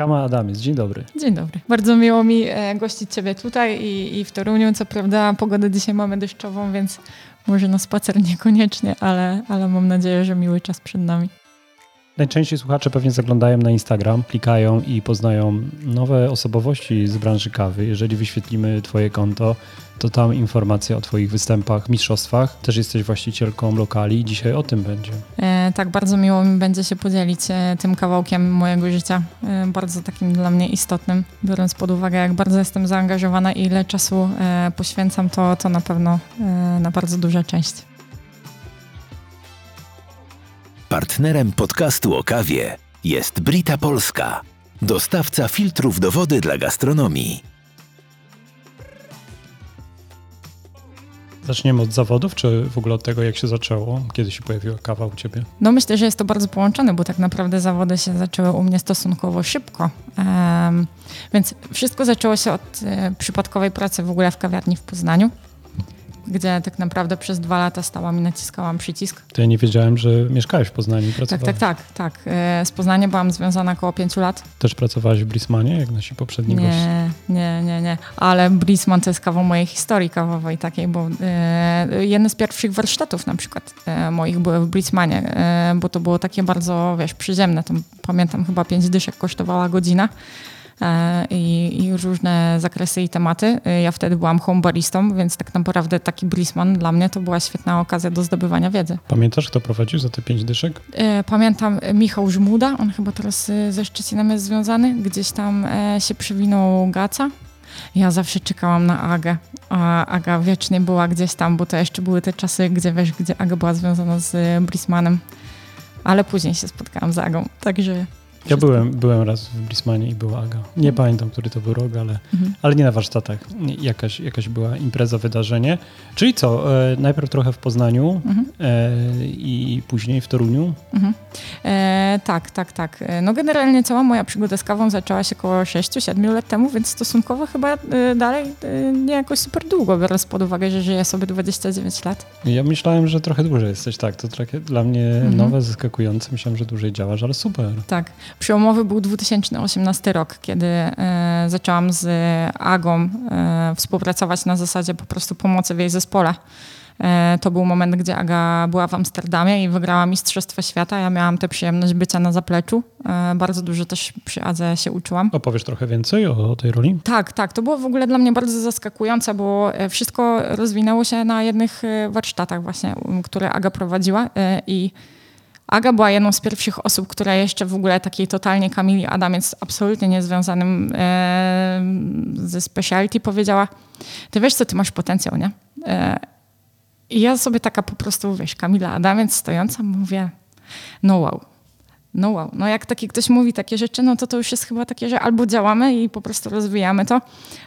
Kama Adamiec, dzień dobry. Dzień dobry. Bardzo miło mi e, gościć Ciebie tutaj i, i w Toruniu. Co prawda pogodę dzisiaj mamy deszczową, więc może na spacer niekoniecznie, ale, ale mam nadzieję, że miły czas przed nami. Najczęściej słuchacze pewnie zaglądają na Instagram, klikają i poznają nowe osobowości z branży kawy. Jeżeli wyświetlimy Twoje konto, to tam informacja o Twoich występach, mistrzostwach. Też jesteś właścicielką lokali i dzisiaj o tym będzie. E, tak, bardzo miło mi będzie się podzielić e, tym kawałkiem mojego życia, e, bardzo takim dla mnie istotnym, biorąc pod uwagę, jak bardzo jestem zaangażowana i ile czasu e, poświęcam, to, to na pewno e, na bardzo duża część. Partnerem podcastu o kawie jest Brita Polska, dostawca filtrów do wody dla gastronomii. Zaczniemy od zawodów, czy w ogóle od tego, jak się zaczęło? Kiedy się pojawiła kawa u Ciebie? No myślę, że jest to bardzo połączone, bo tak naprawdę zawody się zaczęły u mnie stosunkowo szybko. Um, więc wszystko zaczęło się od e, przypadkowej pracy w ogóle w kawiarni w Poznaniu gdzie tak naprawdę przez dwa lata stałam i naciskałam przycisk. To ja nie wiedziałem, że mieszkałeś w Poznaniu i Tak, tak, tak, tak. E, z Poznaniem byłam związana około pięciu lat. Też pracowałaś w Brismanie, jak nasi poprzedni nie, goście? Nie, nie, nie. Ale Brisman to jest kawał mojej historii kawowej takiej, bo e, jedne z pierwszych warsztatów na przykład e, moich były w Brismanie, e, bo to było takie bardzo, wiesz, przyziemne. To, pamiętam chyba pięć dyszek kosztowała godzina. E, i, i różne zakresy i tematy. E, ja wtedy byłam home baristą, więc tak naprawdę taki brisman dla mnie to była świetna okazja do zdobywania wiedzy. Pamiętasz, kto prowadził za te pięć dyszek? E, pamiętam Michał Żmuda, on chyba teraz ze Szczecinem jest związany. Gdzieś tam się przewinął Gaca. Ja zawsze czekałam na Agę, a Aga wiecznie była gdzieś tam, bo to jeszcze były te czasy, gdzie wiesz, gdzie Aga była związana z Brismanem. Ale później się spotkałam z Agą, także ja byłem, byłem raz w Brismanie i była Aga. Nie mhm. pamiętam, który to był rok, ale, mhm. ale nie na warsztatach. Jakaś, jakaś była impreza, wydarzenie. Czyli co, e, najpierw trochę w Poznaniu mhm. e, i później w Toruniu? Mhm. E, tak, tak, tak. E, no generalnie cała moja przygoda z kawą zaczęła się około 6-7 lat temu, więc stosunkowo chyba e, dalej e, nie jakoś super długo, biorąc pod uwagę, że żyję sobie 29 lat. Ja myślałem, że trochę dłużej jesteś, tak. To trochę dla mnie mhm. nowe, zaskakujące. Myślałem, że dłużej działasz, ale super. Tak. Przełomowy był 2018 rok, kiedy e, zaczęłam z Agą e, współpracować na zasadzie po prostu pomocy w jej zespole. E, to był moment, gdzie Aga była w Amsterdamie i wygrała Mistrzostwo Świata. Ja miałam tę przyjemność bycia na zapleczu. E, bardzo dużo też przy Adze się uczyłam. Opowiesz trochę więcej o, o, tej roli? Tak, tak. To było w ogóle dla mnie bardzo zaskakujące, bo e, wszystko rozwinęło się na jednych warsztatach właśnie, które Aga prowadziła i Aga była jedną z pierwszych osób, która jeszcze w ogóle takiej totalnie Kamili Adamiec, absolutnie niezwiązanym e, ze speciality, powiedziała, ty wiesz co, ty masz potencjał, nie? E, I ja sobie taka po prostu, wiesz, Kamila Adamiec stojąca, mówię, no wow, no wow, no jak taki ktoś mówi takie rzeczy, no to to już jest chyba takie, że albo działamy i po prostu rozwijamy to,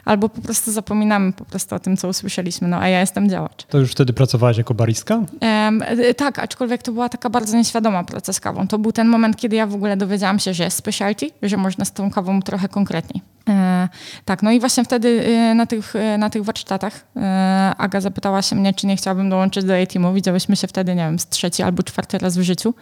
albo po prostu zapominamy po prostu o tym, co usłyszeliśmy, no a ja jestem działacz. To już wtedy pracowałaś jako baristka? Um, tak, aczkolwiek to była taka bardzo nieświadoma praca z kawą. To był ten moment, kiedy ja w ogóle dowiedziałam się, że jest specialty, że można z tą kawą trochę konkretniej. E, tak, no i właśnie wtedy e, na tych, e, na tych warsztatach e, Aga zapytała się mnie, czy nie chciałabym dołączyć do jej teamu. Widziałyśmy się wtedy, nie wiem, z trzeci albo czwarty raz w życiu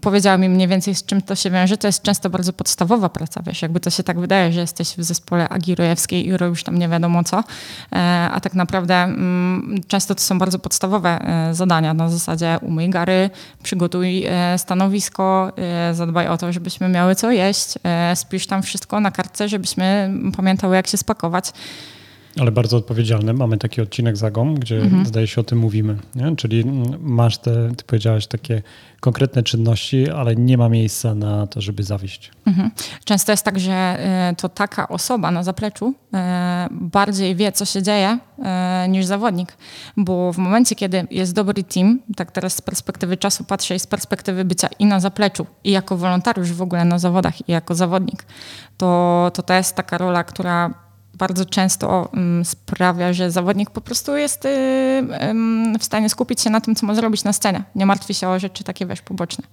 powiedziała mi mniej więcej z czym to się wiąże. To jest często bardzo podstawowa praca, wiesz, jakby to się tak wydaje, że jesteś w zespole Agirojewskiej i robisz tam nie wiadomo co, e, a tak naprawdę mm, często to są bardzo podstawowe e, zadania na zasadzie umyj gary, przygotuj e, stanowisko, zadbaj o to, żebyśmy miały co jeść, spisz tam wszystko na kartce, żebyśmy pamiętały jak się spakować. Ale bardzo odpowiedzialny. Mamy taki odcinek Zagom, gdzie mhm. zdaje się o tym mówimy. Nie? Czyli masz te, ty powiedziałaś, takie konkretne czynności, ale nie ma miejsca na to, żeby zawieść. Mhm. Często jest tak, że y, to taka osoba na zapleczu y, bardziej wie, co się dzieje, y, niż zawodnik. Bo w momencie, kiedy jest dobry team, tak teraz z perspektywy czasu patrzę i z perspektywy bycia i na zapleczu, i jako wolontariusz w ogóle na zawodach, i jako zawodnik, to to, to jest taka rola, która bardzo często um, sprawia, że zawodnik po prostu jest y, w stanie skupić się na tym, co ma zrobić na scenie. Nie martwi się o rzeczy takie, wiesz, poboczne.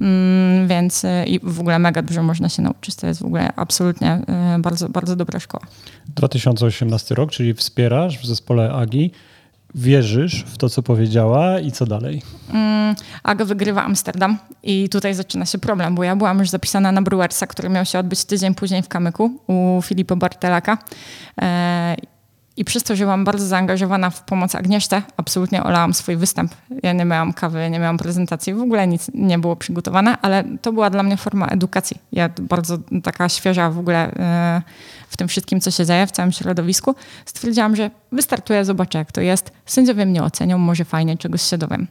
Mm, więc y, i w ogóle mega dużo można się nauczyć. To jest w ogóle absolutnie y, bardzo, bardzo dobra szkoła. 2018 rok, czyli wspierasz w zespole AGI wierzysz w to, co powiedziała i co dalej? Mm, Aga wygrywa Amsterdam i tutaj zaczyna się problem, bo ja byłam już zapisana na Brewersa, który miał się odbyć tydzień później w Kamyku u Filipa Bartelaka. E, I przez to, że byłam bardzo zaangażowana w pomoc Agnieszce, absolutnie olałam swój występ. Ja nie miałam kawy, nie miałam prezentacji, w ogóle nic nie było przygotowane, ale to była dla mnie forma edukacji. Ja bardzo taka świeża w ogóle e, w tym wszystkim, co się dzieje w całym środowisku, stwierdziłam, że wystartuję, zobaczę jak to jest. Sędziowie mnie ocenią, może fajnie, czegoś się dowiem.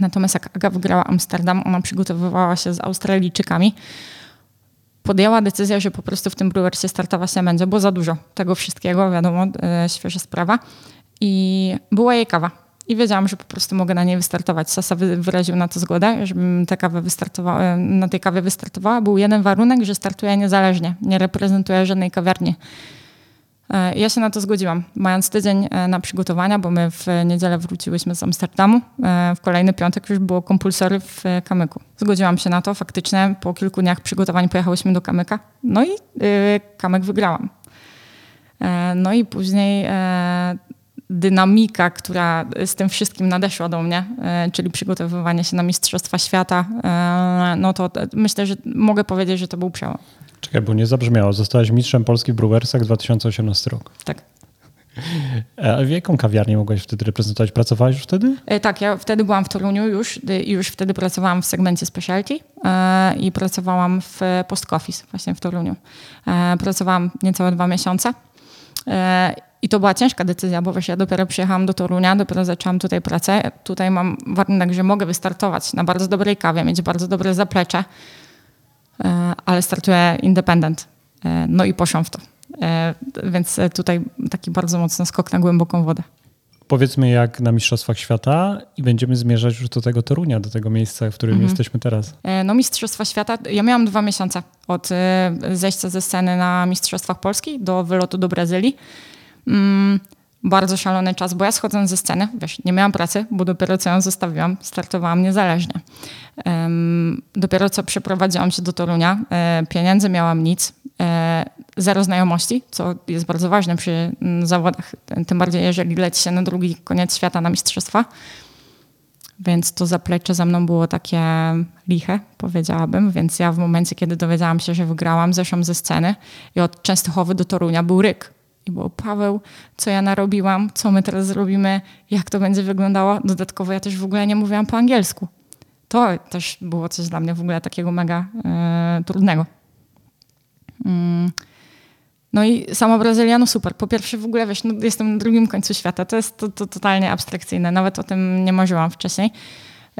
Natomiast jak Aga wygrała Amsterdam, ona przygotowywała się z Australijczykami, podjęła decyzję, że po prostu w tym Brewersie startować nie będzie, bo za dużo tego wszystkiego, wiadomo, e, świeża sprawa. I była jej kawa. I wiedziałam, że po prostu mogę na niej wystartować. Sasa wyraził na to zgodę, żebym tę kawę wystartowała, e, na tej kawie wystartowała. Był jeden warunek, że startuję niezależnie, nie reprezentuję żadnej kawiarni. E, ja się na to zgodziłam, mając tydzień e, na przygotowania, bo my w niedzielę wróciłyśmy z Amsterdamu. W kolejny piątek już było kompulsory w Kamyku. Zgodziłam się na to. Faktycznie po kilku dniach przygotowań pojechałyśmy do Kamyka. No i Kamyk wygrałam. No i później dynamika, która z tym wszystkim nadeszła do mnie, e, czyli przygotowywanie się na Mistrzostwa Świata, e, no to myślę, że mogę powiedzieć, że to był przełom. Czekaj, bo nie zabrzmiało. Zostałaś mistrzem Polski w Brewersach 2018 rok. Tak. E, a w jaką kawiarnię mogłaś wtedy reprezentować? Pracowałaś już wtedy? Tak, ja wtedy byłam w Toruniu już i już wtedy pracowałam w segmencie specialty i pracowałam w Post Office właśnie w Toruniu. Pracowałam niecałe dwa miesiące i to była ciężka decyzja, bo wiesz, ja dopiero przyjechałam do Torunia, dopiero zaczęłam tutaj pracę. Tutaj mam warunek, że mogę wystartować na bardzo dobrej kawie, mieć bardzo dobre zaplecze, e, ale startuję independent. E, no i poszłam w to. E, więc tutaj taki bardzo mocny skok na głęboką wodę. Powiedzmy jak na Mistrzostwach Świata i będziemy zmierzać już do tego Torunia, do tego miejsca, w którym mhm. jesteśmy teraz. No Mistrzostwa Świata, ja miałam dwa miesiące od zejścia ze sceny na Mistrzostwach Polski do wylotu do Brazylii. Bardzo szalony czas, bo ja schodząc ze sceny, wiesz, nie miałam pracy, bo dopiero co ją zostawiłam, startowałam niezależnie. Um, dopiero co przeprowadziłam się do Torunia, e, pieniędzy miałam nic, e, zero znajomości, co jest bardzo ważne przy m, zawodach, tym bardziej jeżeli leci się na drugi koniec świata na mistrzostwa. Więc to zaplecze za mną było takie liche, powiedziałabym. Więc ja w momencie, kiedy dowiedziałam się, że wygrałam, zeszłam ze sceny i od Częstochowy do Torunia był ryk i było Paweł, co ja narobiłam, co my teraz zrobimy, jak to będzie wyglądało. Dodatkowo ja też w ogóle nie mówiłam po angielsku. To też było coś dla mnie w ogóle takiego mega e, trudnego. Mm. No i sama Brazylia, no super. Po pierwsze w ogóle, wiesz, no jestem na drugim końcu świata. To jest to, to totalnie abstrakcyjne. Nawet o tym nie marzyłam wcześniej.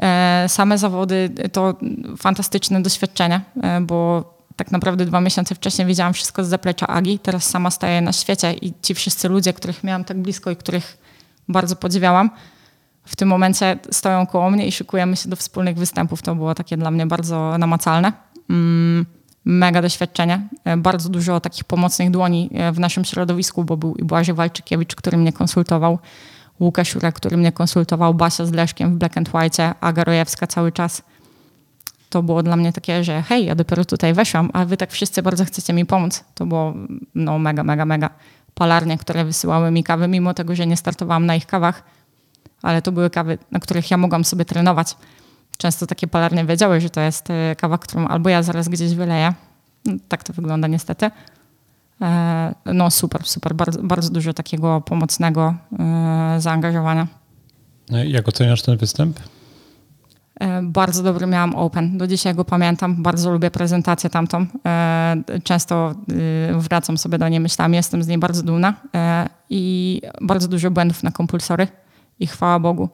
E, same zawody to fantastyczne doświadczenie, e, bo tak naprawdę dwa miesiące wcześniej wiedziałam wszystko z zaplecza Agi. Teraz sama staję na świecie i ci wszyscy ludzie, których miałam tak blisko i których bardzo podziwiałam, w tym momencie stoją koło mnie i szykujemy się do wspólnych występów. To było takie dla mnie bardzo namacalne. Mm, mega doświadczenie. E, bardzo dużo takich pomocnych dłoni e, w naszym środowisku, bo był i Błażej Walczykiewicz, który mnie konsultował, Łukasz Jurek, który mnie konsultował, Basia z Leszkiem w Black and White, Aga Rojewska cały czas – to było dla mnie takie, że hej, ja dopiero tutaj weszłam, a wy tak wszyscy bardzo chcecie mi pomóc. To było no mega, mega, mega. Palarnie, które wysyłały mi kawy, mimo tego, że nie startowałam na ich kawach, ale to były kawy, na których ja mogłam sobie trenować. Często takie palarnie wiedziały, że to jest e, kawa, którą albo ja zaraz gdzieś wyleję. No, tak to wygląda niestety. E, no super, super. Bardzo, bardzo dużo takiego pomocnego e, zaangażowania. No jak oceniasz ten występ? E, bardzo dobry miałam open. Do dzisiaj go pamiętam. Bardzo lubię prezentację tamtą. E, często e, wracam sobie do niej myślami. Jestem z niej bardzo dumna. I bardzo dużo błędów na kompulsory. I chwała Bogu.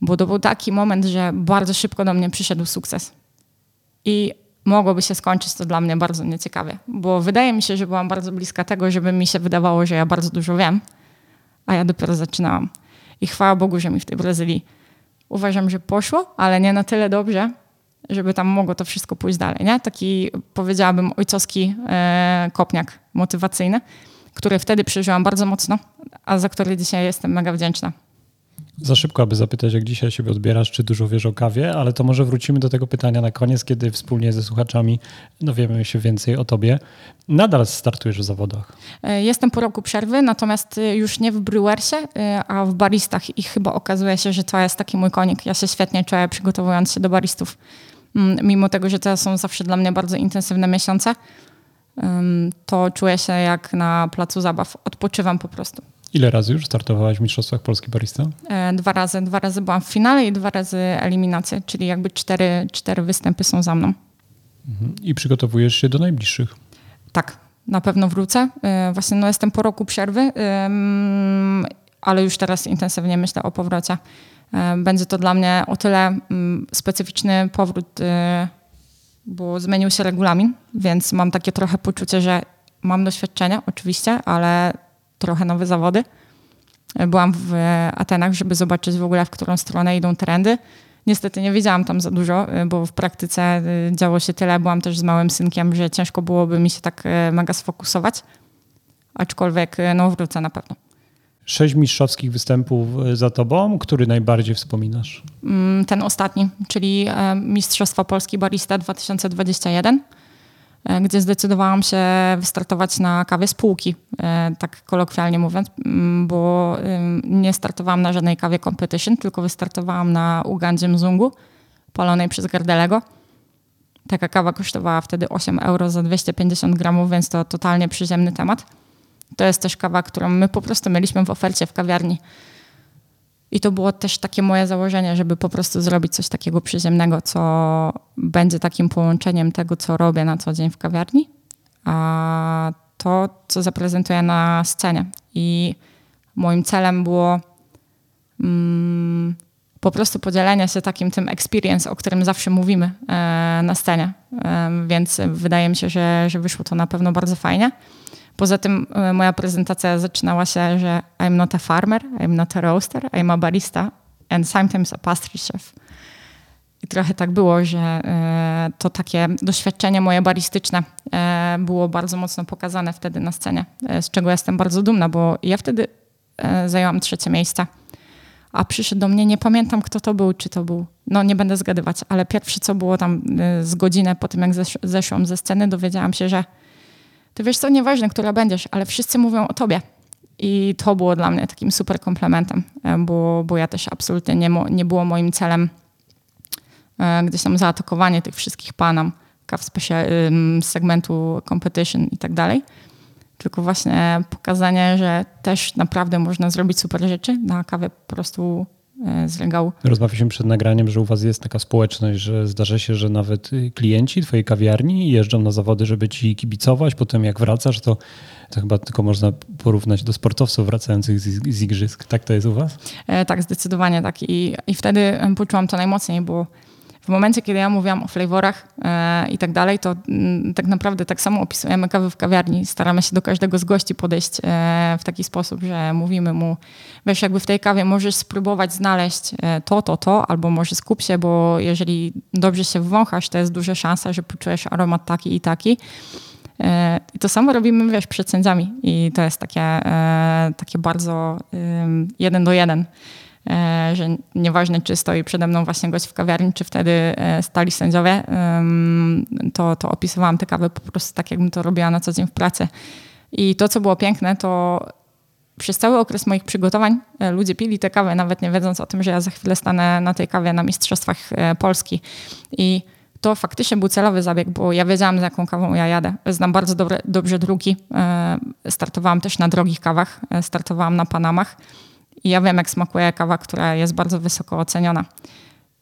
Bo to był taki moment, że bardzo szybko do mnie przyszedł sukces. I mogłoby się skończyć to dla mnie bardzo nieciekawie. Bo wydaje mi się, że byłam bardzo bliska tego, żeby mi się wydawało, że ja bardzo dużo wiem. A ja dopiero zaczynałam. I chwała Bogu, że mi w tej Brazylii uważam, że poszło, ale nie na tyle dobrze, żeby tam mogło to wszystko pójść dalej. Nie? Taki, powiedziałabym, ojcowski e, kopniak motywacyjny, który wtedy przeżyłam bardzo mocno, a za który dzisiaj jestem mega wdzięczna. Za szybko, aby zapytać, jak dzisiaj siebie odbierasz, czy dużo wiesz o kawie, ale to może wrócimy do tego pytania na koniec, kiedy wspólnie ze słuchaczami dowiemy się więcej o tobie. Nadal startujesz w zawodach. E, jestem po roku przerwy, natomiast e, już nie w brewersie, e, a w baristach i chyba okazuje się, że to jest taki mój konik. Ja się świetnie czuję przygotowując się do baristów. Mm, mimo tego, że to są zawsze dla mnie bardzo intensywne miesiące, to czuję się jak na placu zabaw. Odpoczywam po prostu. Ile razy już startowałaś w Mistrzostwach Polski Barista? E, dwa razy. Dwa razy byłam w finale i dwa razy eliminację, czyli jakby cztery, cztery występy są za mną. Mhm. I przygotowujesz się do najbliższych? Tak, na pewno wrócę. E, właśnie no, jestem po roku przerwy, ale już teraz intensywnie myślę o powrocie. E, będzie to dla mnie o tyle specyficzny powrót, bo zmienił się regulamin, więc mam takie trochę poczucie, że mam doświadczenie oczywiście, ale trochę nowe zawody. Byłam w Atenach, żeby zobaczyć w ogóle, w którą stronę idą trendy. Niestety nie wiedziałam tam za dużo, bo w praktyce y, działo się tyle. Byłam też z małym synkiem, że ciężko byłoby mi się tak mega sfokusować. Aczkolwiek no, wrócę na pewno. Sześć mistrzowskich występów za tobą. Który najbardziej wspominasz? Mm, ten ostatni, czyli Mistrzostwa Polski Barista 2021. E, gdzie zdecydowałam się wystartować na kawie spółki, e, tak kolokwialnie mówiąc, bo nie startowałam na żadnej kawie competition, tylko wystartowałam na Ugandzie Mzungu, palonej przez Gardelego. Taka kawa kosztowała wtedy 8 euro za 250 gramów, więc to totalnie przyziemny temat. To jest też kawa, którą my po prostu mieliśmy w ofercie w kawiarni i to było też takie moje założenie, żeby po prostu zrobić coś takiego przyziemnego, co będzie takim połączeniem tego, co robię na co dzień w kawiarni, a to, co zaprezentuję na scenie. I moim celem było mm, po prostu podzielenie się takim tym experience, o którym zawsze mówimy e, na scenie. E, więc wydaje mi się, że, że wyszło to na pewno bardzo fajnie. Poza tym e, moja prezentacja zaczynała się, że I'm not a farmer, I'm not a roaster, I'm a barista and sometimes a pastry chef. I trochę tak było, że e, to takie doświadczenie moje baristyczne e, było bardzo mocno pokazane wtedy na scenie, z czego jestem bardzo dumna, bo ja wtedy zajęłam trzecie miejsce. A przyszedł do mnie, nie pamiętam kto to był, czy to był, no nie będę zgadywać, ale pierwsze co było tam z godzinę po tym, jak zeszłam ze sceny, dowiedziałam się, że to wiesz co, nieważne, która będziesz, ale wszyscy mówią o tobie. I to było dla mnie takim super komplementem, e, bo, bo ja też absolutnie nie, nie było moim celem e, gdzieś tam zaatakowanie tych wszystkich panam z segmentu competition i tak dalej. Tylko właśnie pokazanie, że też naprawdę można zrobić super rzeczy na kawie po prostu E, z regału. Rozmawialiśmy przed nagraniem, że u Was jest taka społeczność, że zdarza się, że nawet klienci Twojej kawiarni jeżdżą na zawody, żeby Ci kibicować. Potem jak wracasz, to, to chyba tylko można porównać do sportowców wracających z, z igrzysk. Tak to jest u Was? E, tak, zdecydowanie tak. I, I wtedy poczułam to najmocniej, bo w momencie, kiedy ja mówiłam o flavorach e, i tak dalej, to mm, tak naprawdę tak samo opisujemy kawę w kawiarni. Staramy się do każdego z gości podejść e, w taki sposób, że mówimy mu, wiesz, jakby w tej kawie możesz spróbować znaleźć e, to, to, to, albo może skup się, bo jeżeli dobrze się wąchasz, to jest duża szansa, że poczujesz aromat taki i taki. I to samo robimy, wiesz, przed sędziami i to jest takie, takie bardzo jeden do jeden. E, że nieważne, czy stoi przede mną właśnie gość w kawiarni, czy wtedy e, stali sędziowie, to, to opisywałam tę kawę po prostu tak, jakbym to robiła na co dzień w pracy. I to, co było piękne, to przez cały okres moich przygotowań e, ludzie pili tę kawę, nawet nie wiedząc o tym, że ja za chwilę stanę na tej kawie na Mistrzostwach Polski. I to faktycznie był celowy zabieg, bo ja wiedziałam, z jaką kawą ja jadę. Znam bardzo dobre, dobrze drugi. Startowałam też na drogich kawach, startowałam na Panamach. I ja wiem, jak smakuje kawa, która jest bardzo wysoko oceniona.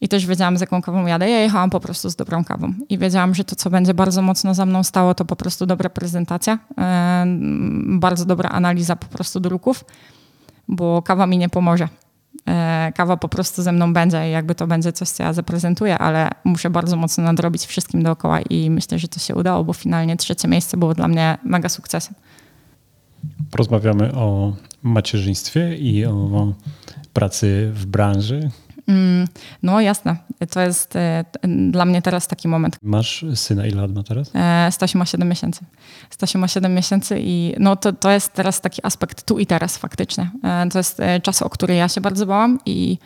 I też wiedziałam, z jaką kawą jadę. Ja jechałam po prostu z dobrą kawą. I wiedziałam, że to, co będzie bardzo mocno za mną stało, to po prostu dobra prezentacja, yy, bardzo dobra analiza po prostu druków, bo kawa mi nie pomoże. Yy, kawa po prostu ze mną będzie i jakby to będzie coś, co ja zaprezentuję, ale muszę bardzo mocno nadrobić wszystkim dookoła i myślę, że to się udało, bo finalnie trzecie miejsce było dla mnie mega sukcesem. Porozmawiamy o macierzyństwie i o pracy w branży. Mm, no jasne, to jest e, dla mnie teraz taki moment. Masz syna, ile lat ma teraz? E, Stasiu ma 7 miesięcy. Stasiu ma 7 miesięcy i no to, to jest teraz taki aspekt tu i teraz faktycznie. E, to jest czas, o który ja się bardzo bałam i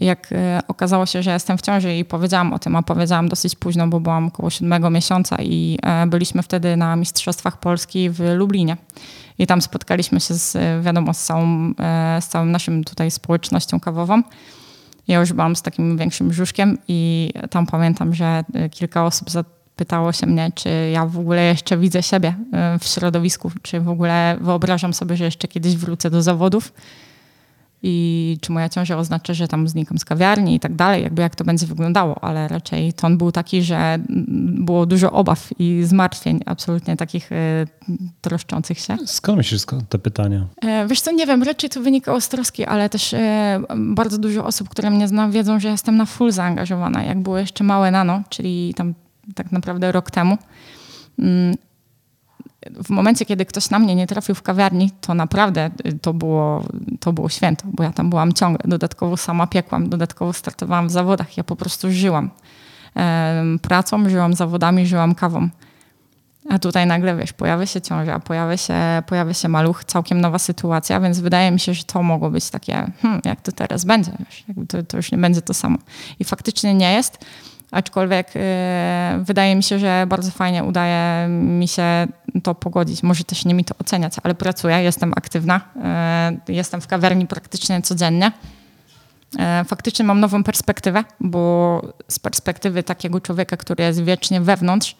jak e, okazało się, że jestem w ciąży i powiedziałam o tym, a powiedziałam dosyć późno, bo byłam około siódmego miesiąca i e, byliśmy wtedy na Mistrzostwach Polski w Lublinie. I tam spotkaliśmy się z, wiadomo, z całą, e, z całym naszym tutaj społecznością kawową. Ja już byłam z takim większym brzuszkiem i tam pamiętam, że kilka osób zapytało się mnie, czy ja w ogóle jeszcze widzę siebie w środowisku, czy w ogóle wyobrażam sobie, że jeszcze kiedyś wrócę do zawodów i czy moja ciąża oznacza, że tam znikam z kawiarni i tak dalej, jakby jak to będzie wyglądało, ale raczej ton był taki, że mm, było dużo obaw i zmartwień, absolutnie takich e, troszczących się. Skąd myślisz te pytania? E, Wiesz co, nie wiem, raczej to wynikało z troski, ale też e, bardzo dużo osób, które mnie zna, wiedzą, że jestem na full zaangażowana. Jak było jeszcze małe nano, czyli tam tak naprawdę rok temu. W momencie, kiedy ktoś na mnie nie trafił w kawiarni, to naprawdę y, to było, to było święto, bo ja tam byłam ciągle. Dodatkowo sama piekłam, dodatkowo startowałam w zawodach. Ja po prostu żyłam pracą, żyłam zawodami, żyłam kawą. A tutaj nagle, wiesz, pojawia się ciąża, pojawia się, pojawia się maluch, całkiem nowa sytuacja, więc wydaje mi się, że to mogło być takie, hmm, jak to teraz będzie, wiesz, to, to już nie będzie to samo. I faktycznie nie jest, aczkolwiek yy, wydaje mi się, że bardzo fajnie udaje mi się to pogodzić. Może też nie mi to oceniać, ale pracuję, jestem aktywna, yy, jestem w kawiarni praktycznie codziennie. E, Faktycznie mam nową perspektywę, bo z perspektywy takiego człowieka, który jest wiecznie wewnątrz,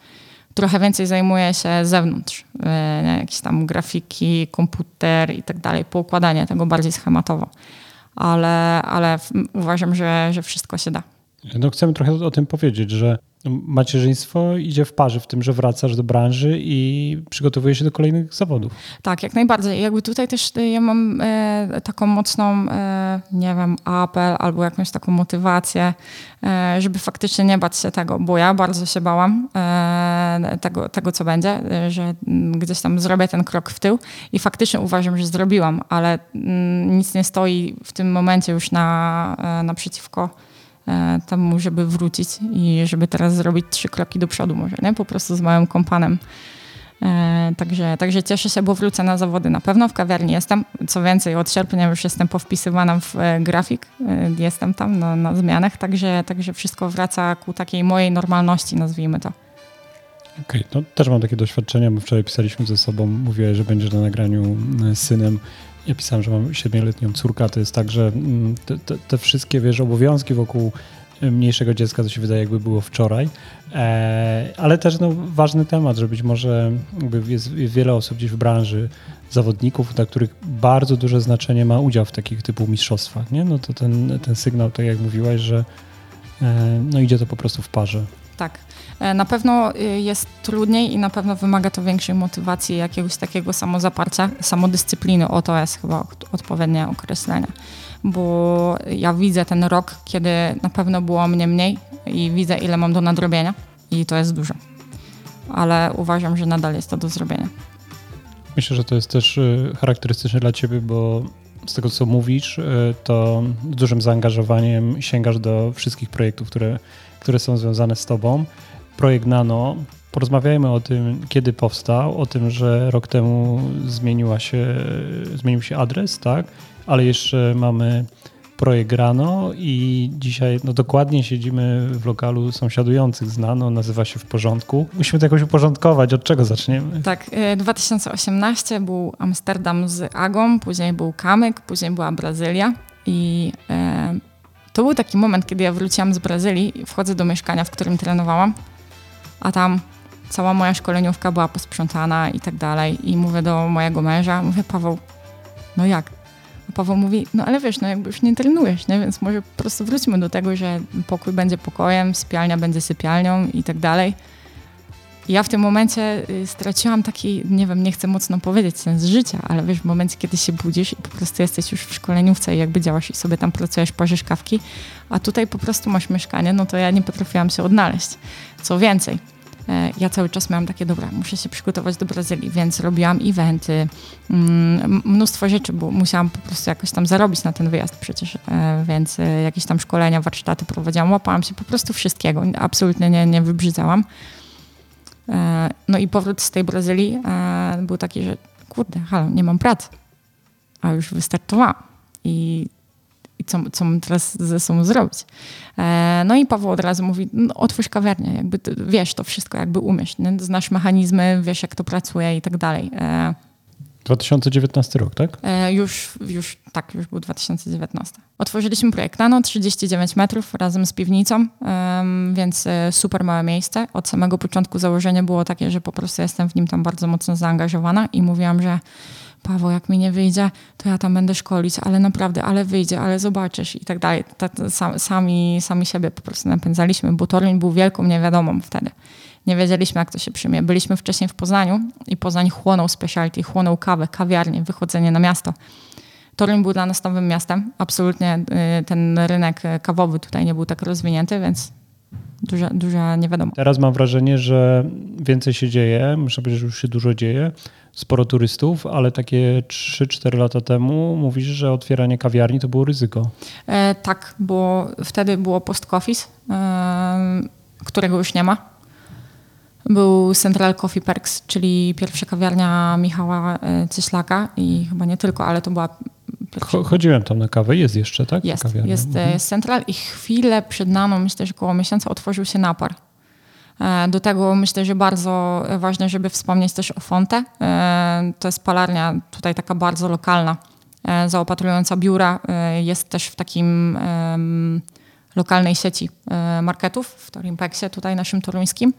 trochę więcej zajmuję się zewnątrz. Jakieś tam grafiki, komputer i tak dalej, poukładanie tego bardziej schematowo. Ale, ale uważam, że, że wszystko się da. No chcemy trochę o tym powiedzieć, że macierzyństwo idzie w parze w tym, że wracasz do branży i przygotowujesz się do kolejnych zawodów. Tak, jak najbardziej. Jakby tutaj też y, ja mam e, taką mocną, e, nie wiem, apel albo jakąś taką motywację, e, żeby faktycznie nie bać się tego, bo ja bardzo się bałam e, tego, tego, co będzie, e, że mm, gdzieś tam zrobię ten krok w tył i faktycznie uważam, że zrobiłam, ale mm, nic nie stoi w tym momencie już na, e, naprzeciwko temu, żeby wrócić i żeby teraz zrobić trzy kroki do przodu może, nie? Po prostu z małym kompanem. E, Także, także cieszę się, bo wrócę na zawody na pewno. W kawiarni jestem. Co więcej, od sierpnia już jestem powpisywana w e, grafik. E, Jestem tam na, na zmianach, także, także wszystko wraca ku takiej mojej normalności, nazwijmy to. Okej, no też mam takie doświadczenia, bo wczoraj pisaliśmy ze sobą, mówiłeś, że będziesz na nagraniu e, synem. Ja pisałem, że mam siedmioletnią córkę, to jest tak, że mm, te, te, te wszystkie, wiesz, obowiązki wokół e, mniejszego dziecka, to się wydaje jakby było wczoraj, e, ale też no, ważny temat, że być może jest wiele osób gdzieś w branży, zawodników, dla których bardzo duże znaczenie ma udział w takich typu mistrzostwach, nie? No to ten, ten sygnał, tak jak mówiłaś, że e, no idzie to po prostu w parze. Tak. E, Na pewno y, jest trudniej i na pewno wymaga to większej motywacji, jakiegoś takiego samozaparcia, samodyscypliny. O to jest chyba od- odpowiednie określenie. Bo ja widzę ten rok, kiedy na pewno było mnie mniej i widzę, ile mam do nadrobienia i to jest dużo. Ale uważam, że nadal jest to do zrobienia. Myślę, że to jest też y, charakterystyczne dla ciebie, bo z tego, co mówisz, y, to z dużym zaangażowaniem sięgasz do wszystkich projektów, które, które są związane z tobą. Projekt Nano, porozmawiajmy o tym, kiedy powstał, o tym, że rok temu zmieniła się, zmienił się adres, tak? Ale jeszcze mamy projekt Rano i dzisiaj no, dokładnie siedzimy w lokalu sąsiadujących z Nano, nazywa się W Porządku. Musimy to jakoś uporządkować, od czego zaczniemy? Tak, y, 2018 był Amsterdam z Agą, później był Kamyk, później była Brazylia i e, to był taki moment, kiedy ja wróciłam z Brazylii wchodzę do mieszkania, w którym trenowałam, a tam cała moja szkoleniówka była posprzątana i tak dalej i mówię do mojego męża, mówię Paweł, no jak? A Paweł mówi, no ale wiesz, no jakby już nie trenujesz, nie? więc może po prostu wróćmy do tego, że pokój będzie pokojem, sypialnia będzie sypialnią i tak dalej. Ja w tym momencie y, straciłam taki, nie wiem, nie chcę mocno powiedzieć sens życia, ale wiesz, w momencie, kiedy się budzisz i po prostu jesteś już w szkoleniówce i jakby działasz i sobie tam pracujesz, parzysz kawki, a tutaj po prostu masz mieszkanie, no to ja nie potrafiłam się odnaleźć. Co więcej, E, ja cały czas miałam takie, dobra, muszę się przygotować do Brazylii, więc robiłam eventy, mm, mnóstwo rzeczy, bo musiałam po prostu jakoś tam zarobić na ten wyjazd przecież, e, więc e, jakieś tam szkolenia, warsztaty prowadziłam, łapałam się po prostu wszystkiego, absolutnie nie, nie wybrzydzałam. No i powrót z tej Brazylii był taki, że kurde, halo, nie mam pracy, a już wystartowałam. I i co, co mam teraz ze sobą zrobić. E, no i Paweł od razu mówi, no, otwórz kawiarnię, jakby wiesz to wszystko, jakby umiesz, nie? znasz mechanizmy, wiesz jak to pracuje i tak dalej. E, 2019 rok, tak? E, już, już, tak, już był 2019. Otworzyliśmy projekt Nano, 39 metrów razem z piwnicą, więc e, super małe miejsce. Od samego początku założenie było takie, że po prostu jestem w nim tam bardzo mocno zaangażowana i mówiłam, że Paweł, jak mi nie wyjdzie, to ja tam będę szkolić, ale naprawdę, ale wyjdzie, ale zobaczysz i tak dalej. sami, sami siebie po prostu napędzaliśmy, bo Toruń był wielką niewiadomą wtedy. Nie wiedzieliśmy, jak to się przyjmie. Byliśmy wcześniej w Poznaniu i Poznań chłonął specialty, chłonął kawę, kawiarnię, wychodzenie na miasto. Toruń był dla nas nowym miastem. Absolutnie y, ten rynek kawowy tutaj nie był tak rozwinięty, więc duża, duża niewiadoma. Teraz mam wrażenie, że więcej się dzieje. Muszę powiedzieć, że już się dużo dzieje sporo turystów, ale takie 3-4 lata temu mówisz, że otwieranie kawiarni to było ryzyko. E, tak, bo wtedy było Post Office, e, którego już nie ma. Był Central Coffee Perks, czyli pierwsza kawiarnia Michała e, Cieślaka i chyba nie tylko, ale to była Pierwsza... Chodziłem tam na kawę, jest jeszcze, tak? Jest, jest, mhm. jest Central i chwilę przed nami, myślę, że około miesiąca otworzył się napar. E, do tego myślę, że bardzo ważne, żeby wspomnieć też o Fonte. E, to jest palarnia tutaj taka bardzo lokalna, e, zaopatrująca biura. Jest też w takim lokalnej sieci marketów w Torimpeksie, tutaj naszym toruńskim.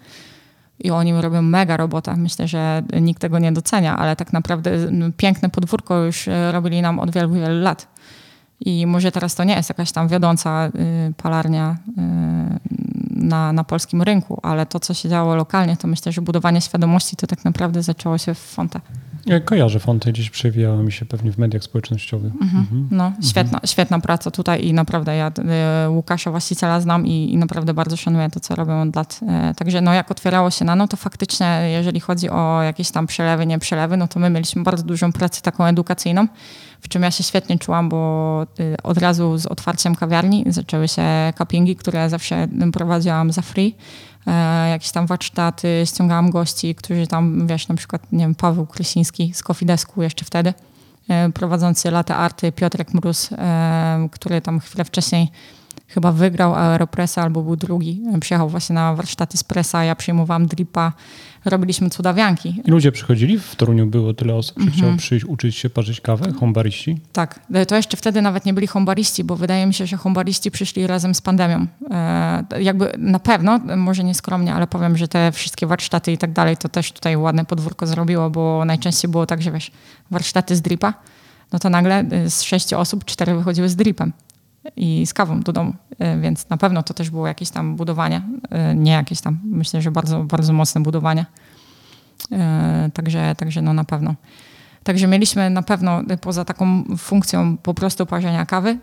I oni robią mega robotę. Myślę, że nikt tego nie docenia, ale tak naprawdę piękne podwórko już robili nam od wielu, wielu lat. I może teraz to nie jest jakaś tam wiodąca palarnia na, na polskim rynku, ale to, co się działo lokalnie, to myślę, że budowanie świadomości to tak naprawdę zaczęło się w Fonte. Ja kojarzę Fonte, gdzieś przewijała mi się pewnie w mediach społecznościowych. Mhm. Mhm. No, świetna, mhm. świetna praca tutaj i naprawdę ja y, Łukasza właściciela znam i, i, naprawdę bardzo szanuję to, co robią od lat. Y, także no, jak otwierało się Nano, to faktycznie, jeżeli chodzi o jakieś tam przelewy, nie przelewy, no to my mieliśmy bardzo dużą pracę taką edukacyjną w czym ja się świetnie czułam, bo y, od razu z otwarciem kawiarni zaczęły się cuppingi, które zawsze prowadziłam za free. E, jakieś tam warsztaty, ściągałam gości, którzy tam, wiesz, na przykład, nie wiem, Paweł Krysiński z Coffee Desku jeszcze wtedy, e, prowadzący lata arty Piotrek Mróz, e, który tam chwilę wcześniej chyba wygrał Aeropressa albo był drugi. Przyjechał właśnie na warsztaty z presa, ja przyjmowałam dripa, robiliśmy cudawianki. I ludzie przychodzili? W Toruniu było tyle osób, że mm -hmm. chciało przyjść, uczyć się parzyć kawę? Hombariści? Tak. To jeszcze wtedy nawet nie byli hombariści, bo wydaje mi się, że hombariści przyszli razem z pandemią. E, jakby na pewno, może nie skromnie, ale powiem, że te wszystkie warsztaty i tak dalej, to też tutaj ładne podwórko zrobiło, bo najczęściej było tak, że wiesz, warsztaty z dripa, no to nagle z sześciu osób cztery wychodziły z dripem i z kawą do domu. E, więc na pewno to też było jakieś tam budowanie, e, nie jakieś tam, myślę, że bardzo, bardzo mocne budowanie. E, także, także no na pewno. Także mieliśmy na pewno poza taką funkcją po prostu parzenia kawy,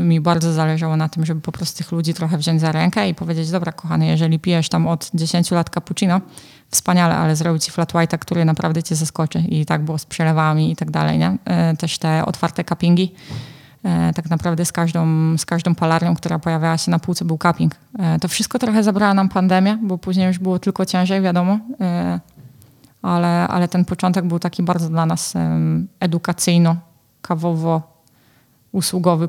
mi bardzo zależało na tym, żeby po prostu tych ludzi trochę wziąć za rękę i powiedzieć, dobra kochany, jeżeli pijesz tam od 10 lat cappuccino, wspaniale, ale zrobić ci flat white'a, który naprawdę cię zaskoczy i tak było z przelewami i tak dalej, nie? Też te otwarte cuppingi tak naprawdę z każdą, z każdą palarnią, która pojawiała się na półce był cupping. E, to wszystko trochę zabrała nam pandemia, bo później już było tylko ciężej, wiadomo, e, ale, ale ten początek był taki bardzo dla nas edukacyjno, kawowo, usługowy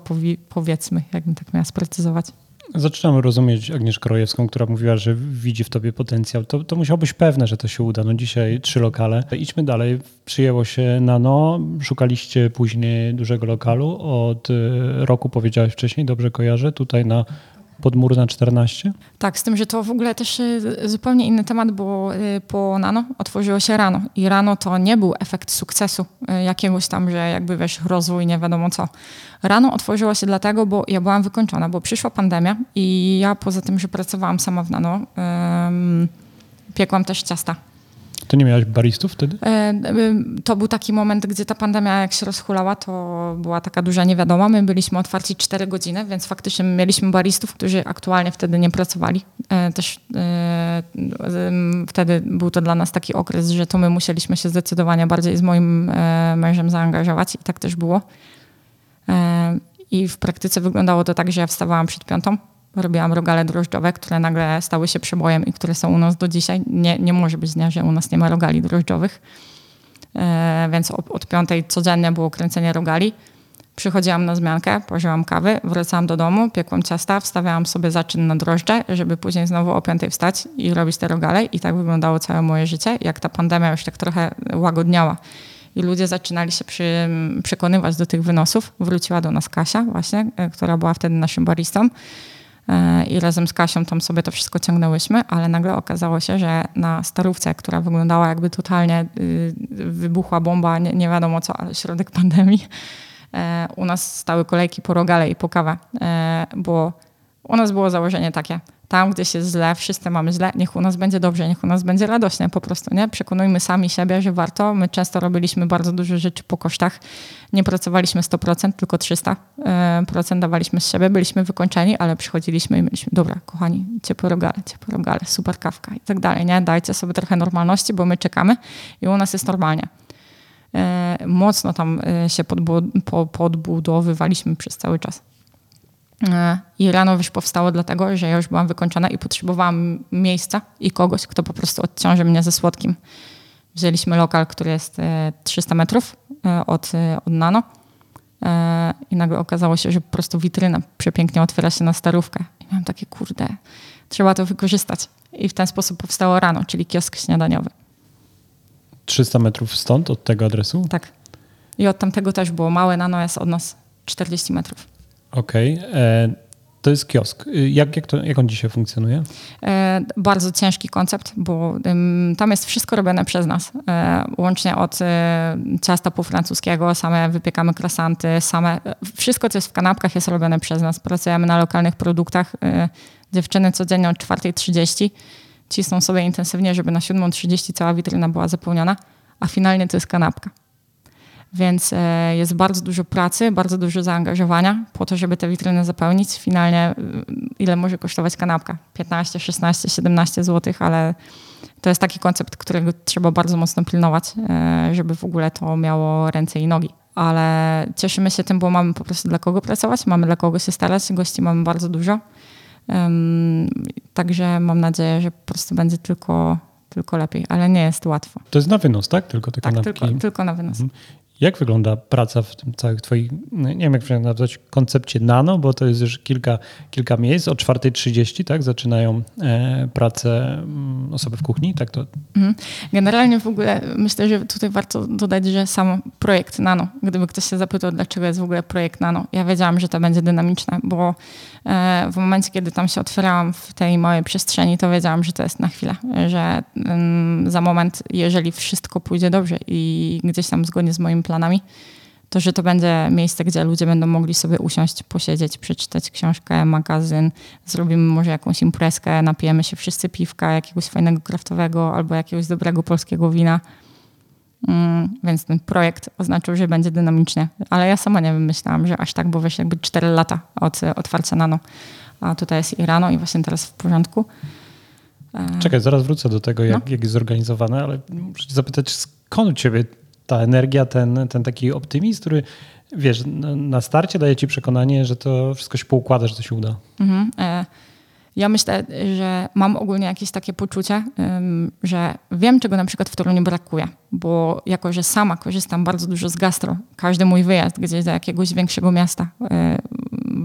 powiedzmy, jakbym tak miała sprecyzować. Zaczynamy rozumieć Agnieszkę Rojewską, która mówiła, że widzi w tobie potencjał. To, to musiał być pewne, że to się uda. No dzisiaj trzy lokale. Idźmy dalej. Przyjęło się Nano. Szukaliście później dużego lokalu. Od y, roku powiedziałeś wcześniej, dobrze kojarzę, tutaj na Podmurna 14? Tak, z tym, że to w ogóle też y, zupełnie inny temat, bo y, po Nano otworzyło się rano i rano to nie był efekt sukcesu y, jakiegoś tam, że jakby wiesz, rozwój, nie wiadomo co. Rano otworzyło się dlatego, bo ja byłam wykończona, bo przyszła pandemia i ja poza tym, że pracowałam sama w Nano, um, piekłam też ciasta. To nie miałaś baristów wtedy? E, to był taki moment, gdzie ta pandemia jak się rozhulała, to była taka duża niewiadoma. My byliśmy otwarci 4 godziny, więc faktycznie mieliśmy baristów, którzy aktualnie wtedy nie pracowali. E, też e, wtedy był to dla nas taki okres, że to my musieliśmy się zdecydowanie bardziej z moim mężem zaangażować i tak też było. I w praktyce wyglądało to tak, że ja wstawałam przed piątą, robiłam rogale drożdżowe, które nagle stały się przebojem i które są u nas do dzisiaj. Nie, nie może być dnia, że u nas nie ma rogali drożdżowych. E, więc od, od piątej codziennie było kręcenie rogali. Przychodziłam na zmiankę, pożyłam kawy, wracałam do domu, piekłam ciasta, wstawiałam sobie zaczyn na drożdże, żeby później znowu o piątej wstać i robić te rogale. I tak wyglądało całe moje życie. Jak ta pandemia już tak trochę łagodniała i ludzie zaczynali się przy, przekonywać do tych wynosów, wróciła do nas Kasia właśnie, e, która była wtedy naszym baristą. E, i razem z Kasią tam sobie to wszystko ciągnęłyśmy, ale nagle okazało się, że na starówce, która wyglądała jakby totalnie y, wybuchła bomba, nie, nie wiadomo co, ale środek pandemii, e, u nas stały kolejki po rogale i po kawę, e, bo u nas było założenie takie, tam gdzie się źle, wszyscy mamy źle, niech u nas będzie dobrze, niech u nas będzie radośnie po prostu, nie? Przekonujmy sami siebie, że warto. My często robiliśmy bardzo dużo rzeczy po kosztach. Nie pracowaliśmy 100%, tylko 300% e, dawaliśmy z siebie, byliśmy wykończeni, ale przychodziliśmy i mieliśmy, dobra, kochani, ciepłe rogale, ciepłe rogale, super kawka i tak dalej, nie? Dajcie sobie trochę normalności, bo my czekamy i u nas jest normalnie. E, mocno tam e, się podbudowywaliśmy przez cały czas. E, I rano już powstało dlatego, że ja już byłam wykończona i potrzebowałam miejsca i kogoś, kto po prostu odciąży mnie ze słodkim. Wzięliśmy lokal, który jest 300 e, metrów e, od, od Nano i nagle okazało się, że po prostu witryna przepięknie otwiera się na starówkę. I miałam takie, kurde, trzeba to wykorzystać. I w ten sposób powstało rano, czyli kiosk śniadaniowy. 300 metrów stąd, od tego adresu? Tak. I od tamtego też było małe, Nano jest od nas 40 metrów. Okej. Okay. E, to jest kiosk. Y, jak, jak, to, jak on dzisiaj funkcjonuje? E, bardzo ciężki koncept, bo tam jest wszystko robione przez nas. E, łącznie od e, ciasta po francuskiego, same wypiekamy krasanty, same, wszystko co jest w kanapkach jest robione przez nas. Pracujemy na lokalnych produktach. Dziewczyny codziennie o 4.30 cisną sobie intensywnie, żeby na 7.30 cała witryna była zapełniona, a finalnie to jest kanapka. Więc e, jest bardzo dużo pracy, bardzo dużo zaangażowania po to, żeby te witryny zapełnić. Finalnie e, ile może kosztować kanapka? 15, 16, 17 zł, ale to jest taki koncept, którego trzeba bardzo mocno pilnować, e, żeby w ogóle to miało ręce i nogi. Ale cieszymy się tym, bo mamy po prostu dla kogo pracować, mamy dla kogo się starać, gości mamy bardzo dużo. Także mam nadzieję, że po prostu będzie tylko, tylko lepiej, ale nie jest łatwo. To jest na wynos, tak? Tylko te tak, kanapki. Tylko, tylko na wynos. Mhm. Jak wygląda praca w tym całych twoich, no nie wiem jak nazwać, koncepcie nano, bo to jest już kilka, kilka miejsc. O 4.30 tak, zaczynają e, pracę mm, osoby w kuchni, tak to? Mhm. Generalnie w ogóle myślę, że tutaj warto dodać, że sam projekt nano, gdyby ktoś się zapytał, dlaczego jest w ogóle projekt nano, ja wiedziałam, że to będzie dynamiczne, bo e, w momencie, kiedy tam się otwierałam w tej małej przestrzeni, to wiedziałam, że to jest na chwilę, że mm, za moment, jeżeli wszystko pójdzie dobrze i gdzieś tam zgodnie z moim planami, to że to będzie miejsce, gdzie ludzie będą mogli sobie usiąść, posiedzieć, przeczytać książkę, magazyn, zrobimy może jakąś imprezkę, napijemy się wszyscy piwka, jakiegoś fajnego kraftowego albo jakiegoś dobrego polskiego wina. Mm, więc ten projekt oznaczył, że będzie dynamicznie. Ale ja sama nie myślałam, że aż tak, bo wiesz, jakby 4 lata od otwarcia nano. A tutaj jest i rano i właśnie teraz w porządku. E, Czekaj, zaraz wrócę do tego, jak, no. jak jest zorganizowane, ale muszę zapytać, skąd u ciebie ta energia, ten, ten taki optymizm, który wiesz, na starcie daje ci przekonanie, że to wszystko się poukłada, że to się uda. Mhm. E, ja myślę, że mam ogólnie jakieś takie poczucie, że wiem, czego na przykład w Toruniu brakuje, bo jako, że sama korzystam bardzo dużo z gastro, każdy mój wyjazd gdzieś do jakiegoś większego miasta e,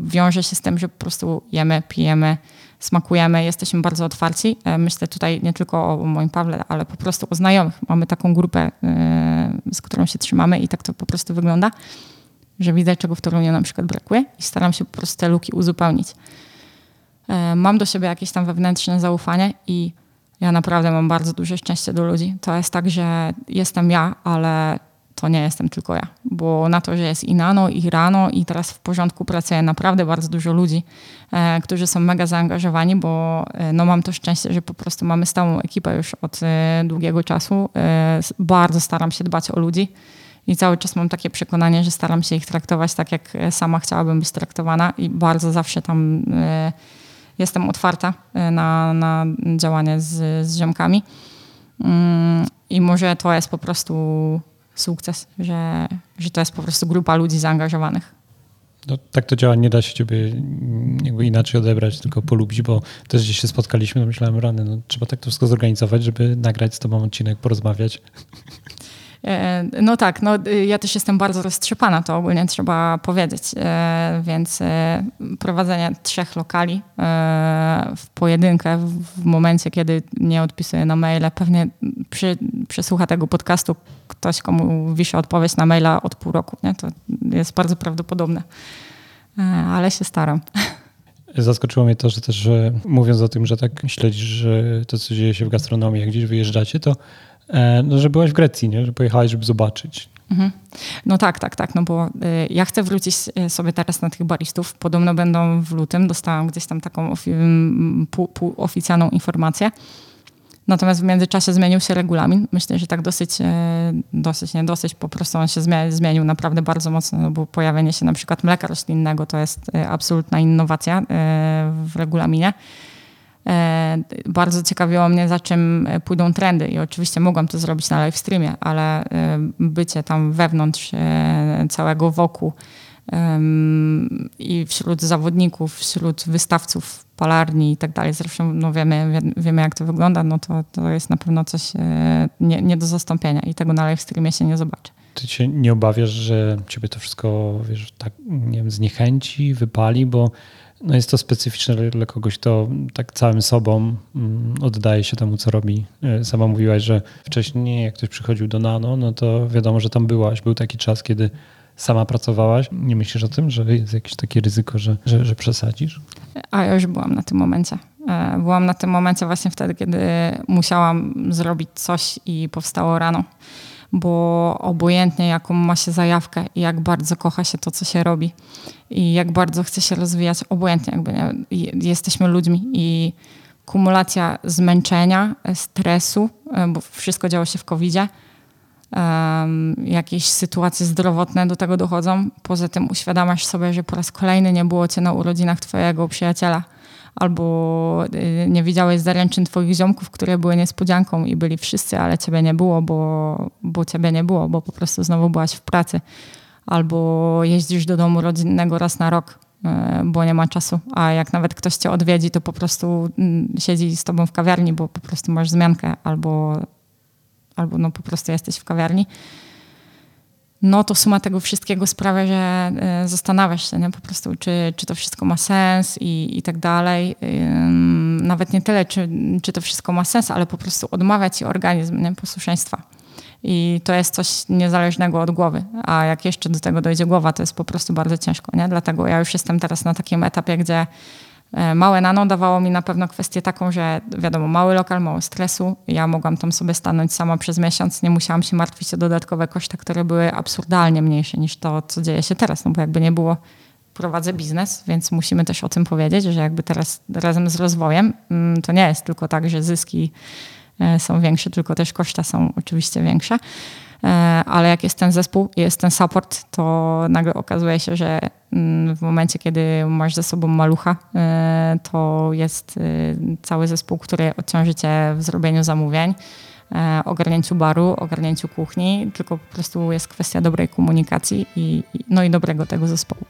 wiąże się z tym, że po prostu jemy, pijemy, smakujemy, jesteśmy bardzo otwarci. E, myślę tutaj nie tylko o moim Pawle, ale po prostu o znajomych. Mamy taką grupę, e, z którą się trzymamy i tak to po prostu wygląda, że widzę, czego w Toruniu na przykład brakuje i staram się po prostu te luki uzupełnić. E, mam do siebie jakieś tam wewnętrzne zaufanie i ja naprawdę mam bardzo duże szczęście do ludzi. To jest tak, że jestem ja, ale to nie jestem tylko ja, bo na to, że jest i nano, i rano, i teraz w porządku pracuje naprawdę bardzo dużo ludzi, e, którzy są mega zaangażowani, bo e, no, mam to szczęście, że po prostu mamy stałą ekipę już od e, długiego czasu. E, bardzo staram się dbać o ludzi. I cały czas mam takie przekonanie, że staram się ich traktować tak, jak e, sama chciałabym być traktowana, i bardzo zawsze tam e, jestem otwarta na, na działanie z, z ziomkami. Mm, I może to jest po prostu sukces, że, że to jest po prostu grupa ludzi zaangażowanych. No, tak to działa, nie da się ciebie jakby inaczej odebrać, tylko polubić, bo też gdzieś się spotkaliśmy, to myślałem, rany, no, trzeba tak to wszystko zorganizować, żeby nagrać z tobą odcinek, porozmawiać. E, no tak, no, y, ja też jestem bardzo roztrzepana, to ogólnie trzeba powiedzieć, e, więc e, prowadzenie trzech lokali w pojedynkę w momencie, kiedy nie odpisuję na maile, pewnie przy, przesłucha tego podcastu ktoś, komu wisi odpowiedź na maila od pół roku, nie? to jest bardzo prawdopodobne, ale się staram. Zaskoczyło mnie to, że też że mówiąc o tym, że tak śledzisz że to, co dzieje się w gastronomii, jak gdzieś wyjeżdżacie, to no, że byłaś w Grecji, nie? że pojechałaś, żeby zobaczyć. Mhm. No tak, tak, tak, no bo y, ja chcę wrócić y, sobie teraz na tych baristów. Podobno będą w lutym. Dostałam gdzieś tam taką ofi pół, pół oficjalną informację. Natomiast w międzyczasie zmienił się regulamin. Myślę, że tak dosyć, dosyć, nie dosyć, po prostu on się zmienił naprawdę bardzo mocno, no bo pojawienie się na przykład mleka roślinnego to jest absolutna innowacja w regulaminie. E, bardzo ciekawiło mnie, za czym e, pójdą trendy. I oczywiście mogłam to zrobić na live streamie, ale e, bycie tam wewnątrz całego wokół i wśród zawodników, wśród wystawców palarni i tak dalej, zresztą no wiemy, wiemy jak to wygląda, no to, to jest na pewno coś nie, nie do zastąpienia i tego na live streamie się nie zobaczy. Ty się nie obawiasz, że ciebie to wszystko wiesz, tak nie wiem, zniechęci, wypali, bo no jest to specyficzne dla kogoś, kto tak całym sobą mm, oddaje się temu, co robi. E, sama mówiłaś, że wcześniej jak ktoś przychodził do Nano, no to wiadomo, że tam byłaś. Był taki czas, kiedy sama pracowałaś. Nie myślisz o tym, że jest jakieś takie ryzyko, że, że, że przesadzisz? A ja już byłam na tym momencie. E, byłam na tym momencie właśnie wtedy, kiedy musiałam zrobić coś i powstało rano bo obojętnie jaką ma się zajawkę i jak bardzo kocha się to, co się robi i jak bardzo chce się rozwijać, obojętnie jakby nie, jesteśmy ludźmi i kumulacja zmęczenia, stresu, e, bo wszystko działo się w COVID-zie, um, jakieś sytuacje zdrowotne do tego dochodzą. Poza tym uświadamiasz sobie, że po raz kolejny nie było cię na urodzinach twojego przyjaciela albo y, nie widziałeś zaręczyn twoich ziomków, które były niespodzianką i byli wszyscy, ale ciebie nie było, bo, bo ciebie nie było, bo po prostu znowu byłaś w pracy. Albo jeździsz do domu rodzinnego raz na rok, y, bo nie ma czasu, a jak nawet ktoś cię odwiedzi, to po prostu mm, siedzi z tobą w kawiarni, bo po prostu masz zmiankę, albo, albo no po prostu jesteś w kawiarni no to suma tego wszystkiego sprawia, że e, zastanawiasz się nie? po prostu, czy, czy to wszystko ma sens i, i tak dalej. Nawet nie tyle, czy, czy to wszystko ma sens, ale po prostu odmawia ci organizm nie? posłuszeństwa. I to jest coś niezależnego od głowy. A jak jeszcze do tego dojdzie głowa, to jest po prostu bardzo ciężko. Nie? Dlatego ja już jestem teraz na takim etapie, gdzie małe nano dawało mi na pewno kwestię taką, że wiadomo, mały lokal, mało stresu. Ja mogłam tam sobie stanąć sama przez miesiąc, nie musiałam się martwić o dodatkowe koszty, które były absurdalnie mniejsze niż to, co dzieje się teraz, no bo jakby nie było, prowadzę biznes, więc musimy też o tym powiedzieć, że jakby teraz razem z rozwojem mm, to nie jest tylko tak, że zyski e, są większe, tylko też koszta są oczywiście większe. E, ale jak jest ten zespół, jest ten support, to nagle okazuje się, że mm, w momencie, kiedy masz ze sobą malucha, e, to jest e, cały zespół, który odciąży cię w zrobieniu zamówień, ogarnięciu baru, ogarnięciu kuchni, tylko po prostu jest kwestia dobrej komunikacji i, no i dobrego tego zespołu.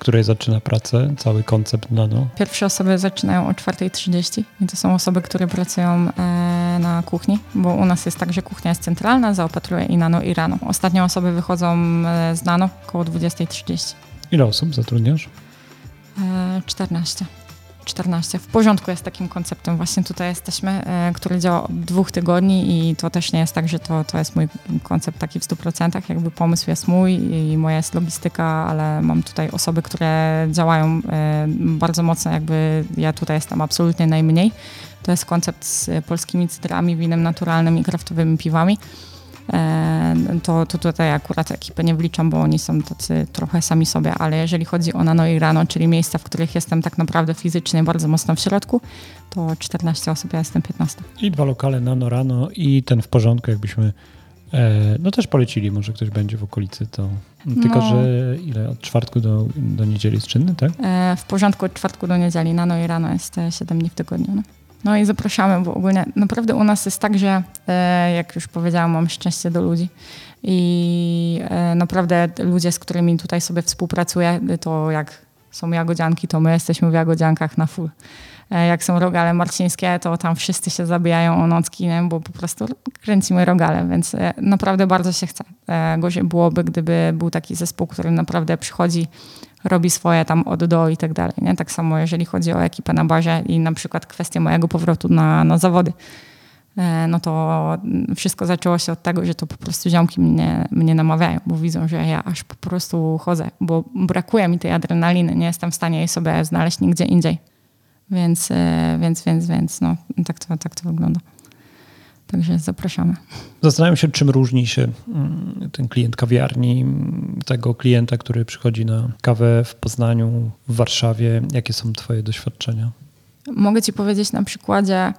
Której zaczyna pracę, cały koncept nano? Pierwsze osoby zaczynają o 4.30 i to są osoby, które pracują e, na kuchni, bo u nas jest tak, że kuchnia jest centralna, zaopatruje i nano i rano. Ostatnie osoby wychodzą e, z nano około 20.30. Ile osób zatrudniasz? E, 14. 14. W porządku jest takim konceptem. Właśnie tutaj jesteśmy, e, który działa od dwóch tygodni i to też nie jest tak, że to, to jest mój koncept taki w 100%. Jakby pomysł jest mój i moja jest logistyka, ale mam tutaj osoby, które działają e, bardzo mocno. Jakby ja tutaj jestem absolutnie najmniej. To jest koncept z polskimi cytrami, winem naturalnym i kraftowymi piwami. E, to, to tutaj akurat ekipy nie wliczam, bo oni są tacy trochę sami sobie, ale jeżeli chodzi o Nano i Rano, czyli miejsca, w których jestem tak naprawdę fizycznie bardzo mocno w środku, to 14 osób, ja jestem 15. I dwa lokale Nano Rano i ten w porządku, jakbyśmy e, no też polecili, może ktoś będzie w okolicy, to tylko, no. że ile, od czwartku do, do niedzieli jest czynny, tak? E, w porządku od czwartku do niedzieli, Nano i Rano jest 7 dni w tygodniu. No. No i zapraszamy, bo ogólnie naprawdę u nas jest tak, że e, jak już powiedziałam, mam szczęście do ludzi. I e, naprawdę ludzie, z którymi tutaj sobie współpracuję, to jak są jagodzianki, to my jesteśmy w jagodziankach na full. E, jak są rogale marcińskie, to tam wszyscy się zabijają o nocki, nie? bo po prostu kręcimy rogale, więc naprawdę bardzo się chce. Gorzej byłoby, gdyby był taki zespół, który naprawdę przychodzi robi swoje tam od do i tak dalej. Nie? Tak samo jeżeli chodzi o ekipę na bazie i na przykład kwestię mojego powrotu na, na zawody. E, no to wszystko zaczęło się od tego, że to po prostu ziomki mnie, mnie namawiają, bo widzą, że ja aż po prostu chodzę, bo brakuje mi tej adrenaliny, nie jestem w stanie jej sobie znaleźć nigdzie indziej. Więc, e, więc, więc, więc no, tak to, tak to wygląda. Także zapraszamy. Zastanawiam się, czym różni się mm, ten klient kawiarni, tego klienta, który przychodzi na kawę w Poznaniu, w Warszawie. Jakie są Twoje doświadczenia? Mogę Ci powiedzieć na przykładzie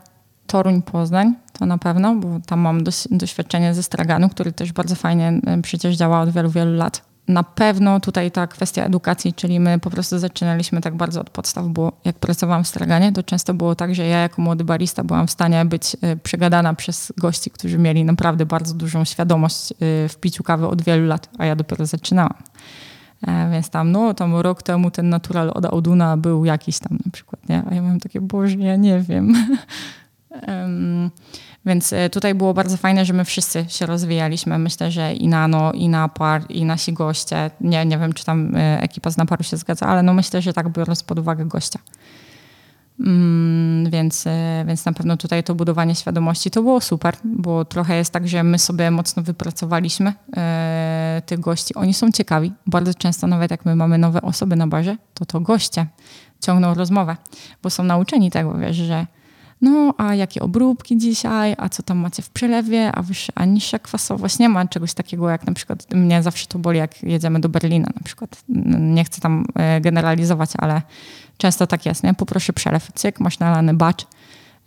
Toruń-Poznań, to na pewno, bo tam mam doświadczenie ze straganu, który też bardzo fajnie przecież działa od wielu, wielu lat na pewno tutaj ta kwestia edukacji, czyli my po prostu zaczynaliśmy tak bardzo od podstaw, bo jak pracowałam w straganie, to często było tak, że ja jako młody barista byłam w stanie być e, przegadana przez gości, którzy mieli naprawdę bardzo dużą świadomość e, w piciu kawy od wielu lat, a ja dopiero zaczynałam. E, więc tam, no, tam rok temu ten natural od Auduna był jakiś tam na przykład, nie? A ja miałam takie, boże, ja nie wiem. Więc e, tutaj było bardzo fajne, że my wszyscy się rozwijaliśmy. Myślę, że i Nano, i Napar, i nasi goście. Nie, nie wiem, czy tam e, ekipa z Naparu się zgadza, ale no myślę, że tak biorąc pod uwagę gościa. Mm, więc, e, więc na pewno tutaj to budowanie świadomości to było super, bo trochę jest tak, że my sobie mocno wypracowaliśmy e, tych gości. Oni są ciekawi. Bardzo często nawet jak my mamy nowe osoby na barze, to to goście ciągną rozmowę, bo są nauczeni tego, wiesz, że no a jakie obróbki dzisiaj, a co tam macie w przelewie, a wyższa, a niższa kwasowość. Nie ma czegoś takiego jak na przykład, mnie zawsze to boli, jak jedziemy do Berlina na przykład. Nie chcę tam e, generalizować, ale często tak jest, nie? Poproszę przelew, cyk, masz nalany bacz,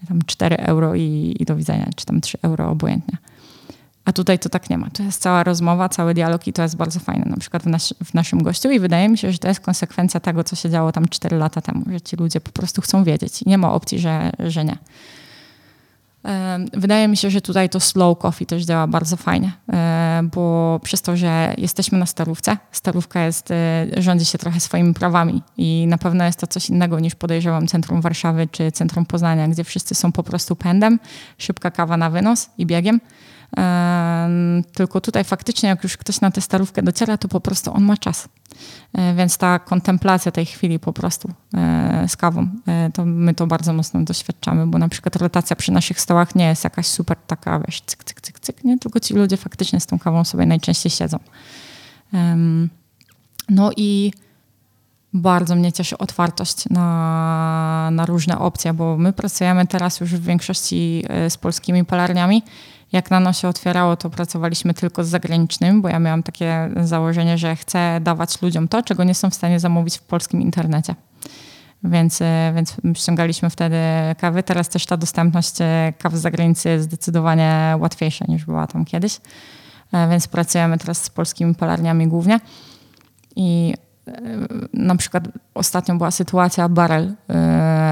tam 4 euro i, i do widzenia, czy tam 3 euro obojętnie. A tutaj to tak nie ma. To jest cała rozmowa, cały dialog i to jest bardzo fajne, na przykład w, nas, w, naszym gościu i wydaje mi się, że to jest konsekwencja tego, co się działo tam 4 lata temu, że ci ludzie po prostu chcą wiedzieć i nie ma opcji, że, że nie. Wydaje mi się, że tutaj to slow coffee też działa bardzo fajnie, bo przez to, że jesteśmy na starówce, starówka jest, e, rządzi się trochę swoimi prawami i na pewno jest to coś innego niż podejrzewam centrum Warszawy czy centrum Poznania, gdzie wszyscy są po prostu pędem, szybka kawa na wynos i biegiem. Tylko tutaj faktycznie, jak już ktoś na tę starówkę dociera, to po prostu on ma czas. E, więc ta kontemplacja tej chwili po prostu e, z kawą, e, to my to bardzo mocno doświadczamy, bo na przykład rotacja przy naszych stołach nie jest jakaś super taka, wiesz, cyk, cyk, cyk, cyk, nie? Tylko ci ludzie faktycznie z tą kawą sobie najczęściej siedzą. No i bardzo mnie cieszy otwartość na, na różne opcje, bo my pracujemy teraz już w większości z polskimi palarniami jak Nano się otwierało, to pracowaliśmy tylko z zagranicznym, bo ja miałam takie założenie, że chcę dawać ludziom to, czego nie są w stanie zamówić w polskim internecie. Więc, e, więc ściągaliśmy wtedy kawy. Teraz też ta dostępność e, kaw z zagranicy jest zdecydowanie łatwiejsza niż była tam kiedyś. E, więc pracujemy teraz z polskimi palarniami głównie. I na przykład ostatnio była sytuacja barel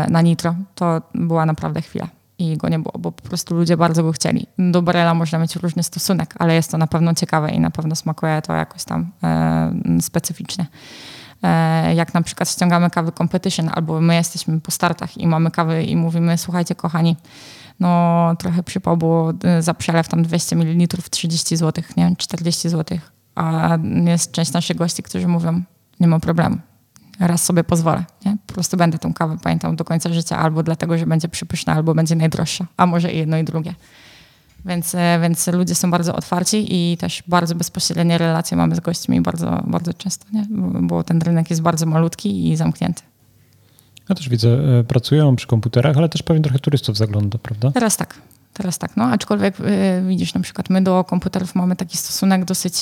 na nitro. To była naprawdę chwila i go nie było, bo po prostu ludzie bardzo go chcieli. Do Barela można mieć różny stosunek, ale jest to na pewno ciekawe i na pewno smakuje to jakoś tam e, specyficznie. E, jak na przykład ściągamy kawy competition, albo my jesteśmy po startach i mamy kawy i mówimy, słuchajcie kochani, no trochę przypał, bo e, za przelew tam 200 ml 30 zł, nie 40 zł, a jest część naszych gości, którzy mówią, nie ma problemu, raz sobie pozwolę. Nie? Po prostu będę tą kawę pamiętał do końca życia, albo dlatego, że będzie przypyszna, albo będzie najdroższa, a może i jedno i drugie. Więc, e, więc ludzie są bardzo otwarci i też bardzo bezpośrednie relacje mamy z gośćmi bardzo, bardzo często, nie? bo ten rynek jest bardzo malutki i zamknięty. Ja też widzę, e, pracują przy komputerach, ale też pewnie trochę turystów zagląda, prawda? Teraz tak. Teraz tak, no aczkolwiek y, widzisz, na przykład my do komputerów mamy taki stosunek dosyć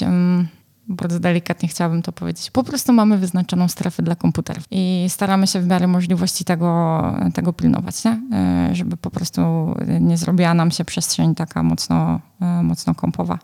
bardzo delikatnie chciałabym to powiedzieć. Po prostu mamy wyznaczoną strefę dla komputerów i staramy się w miarę możliwości tego, tego pilnować, nie? E, żeby po prostu nie zrobiła nam się przestrzeń taka mocno, e, mocno kompowa.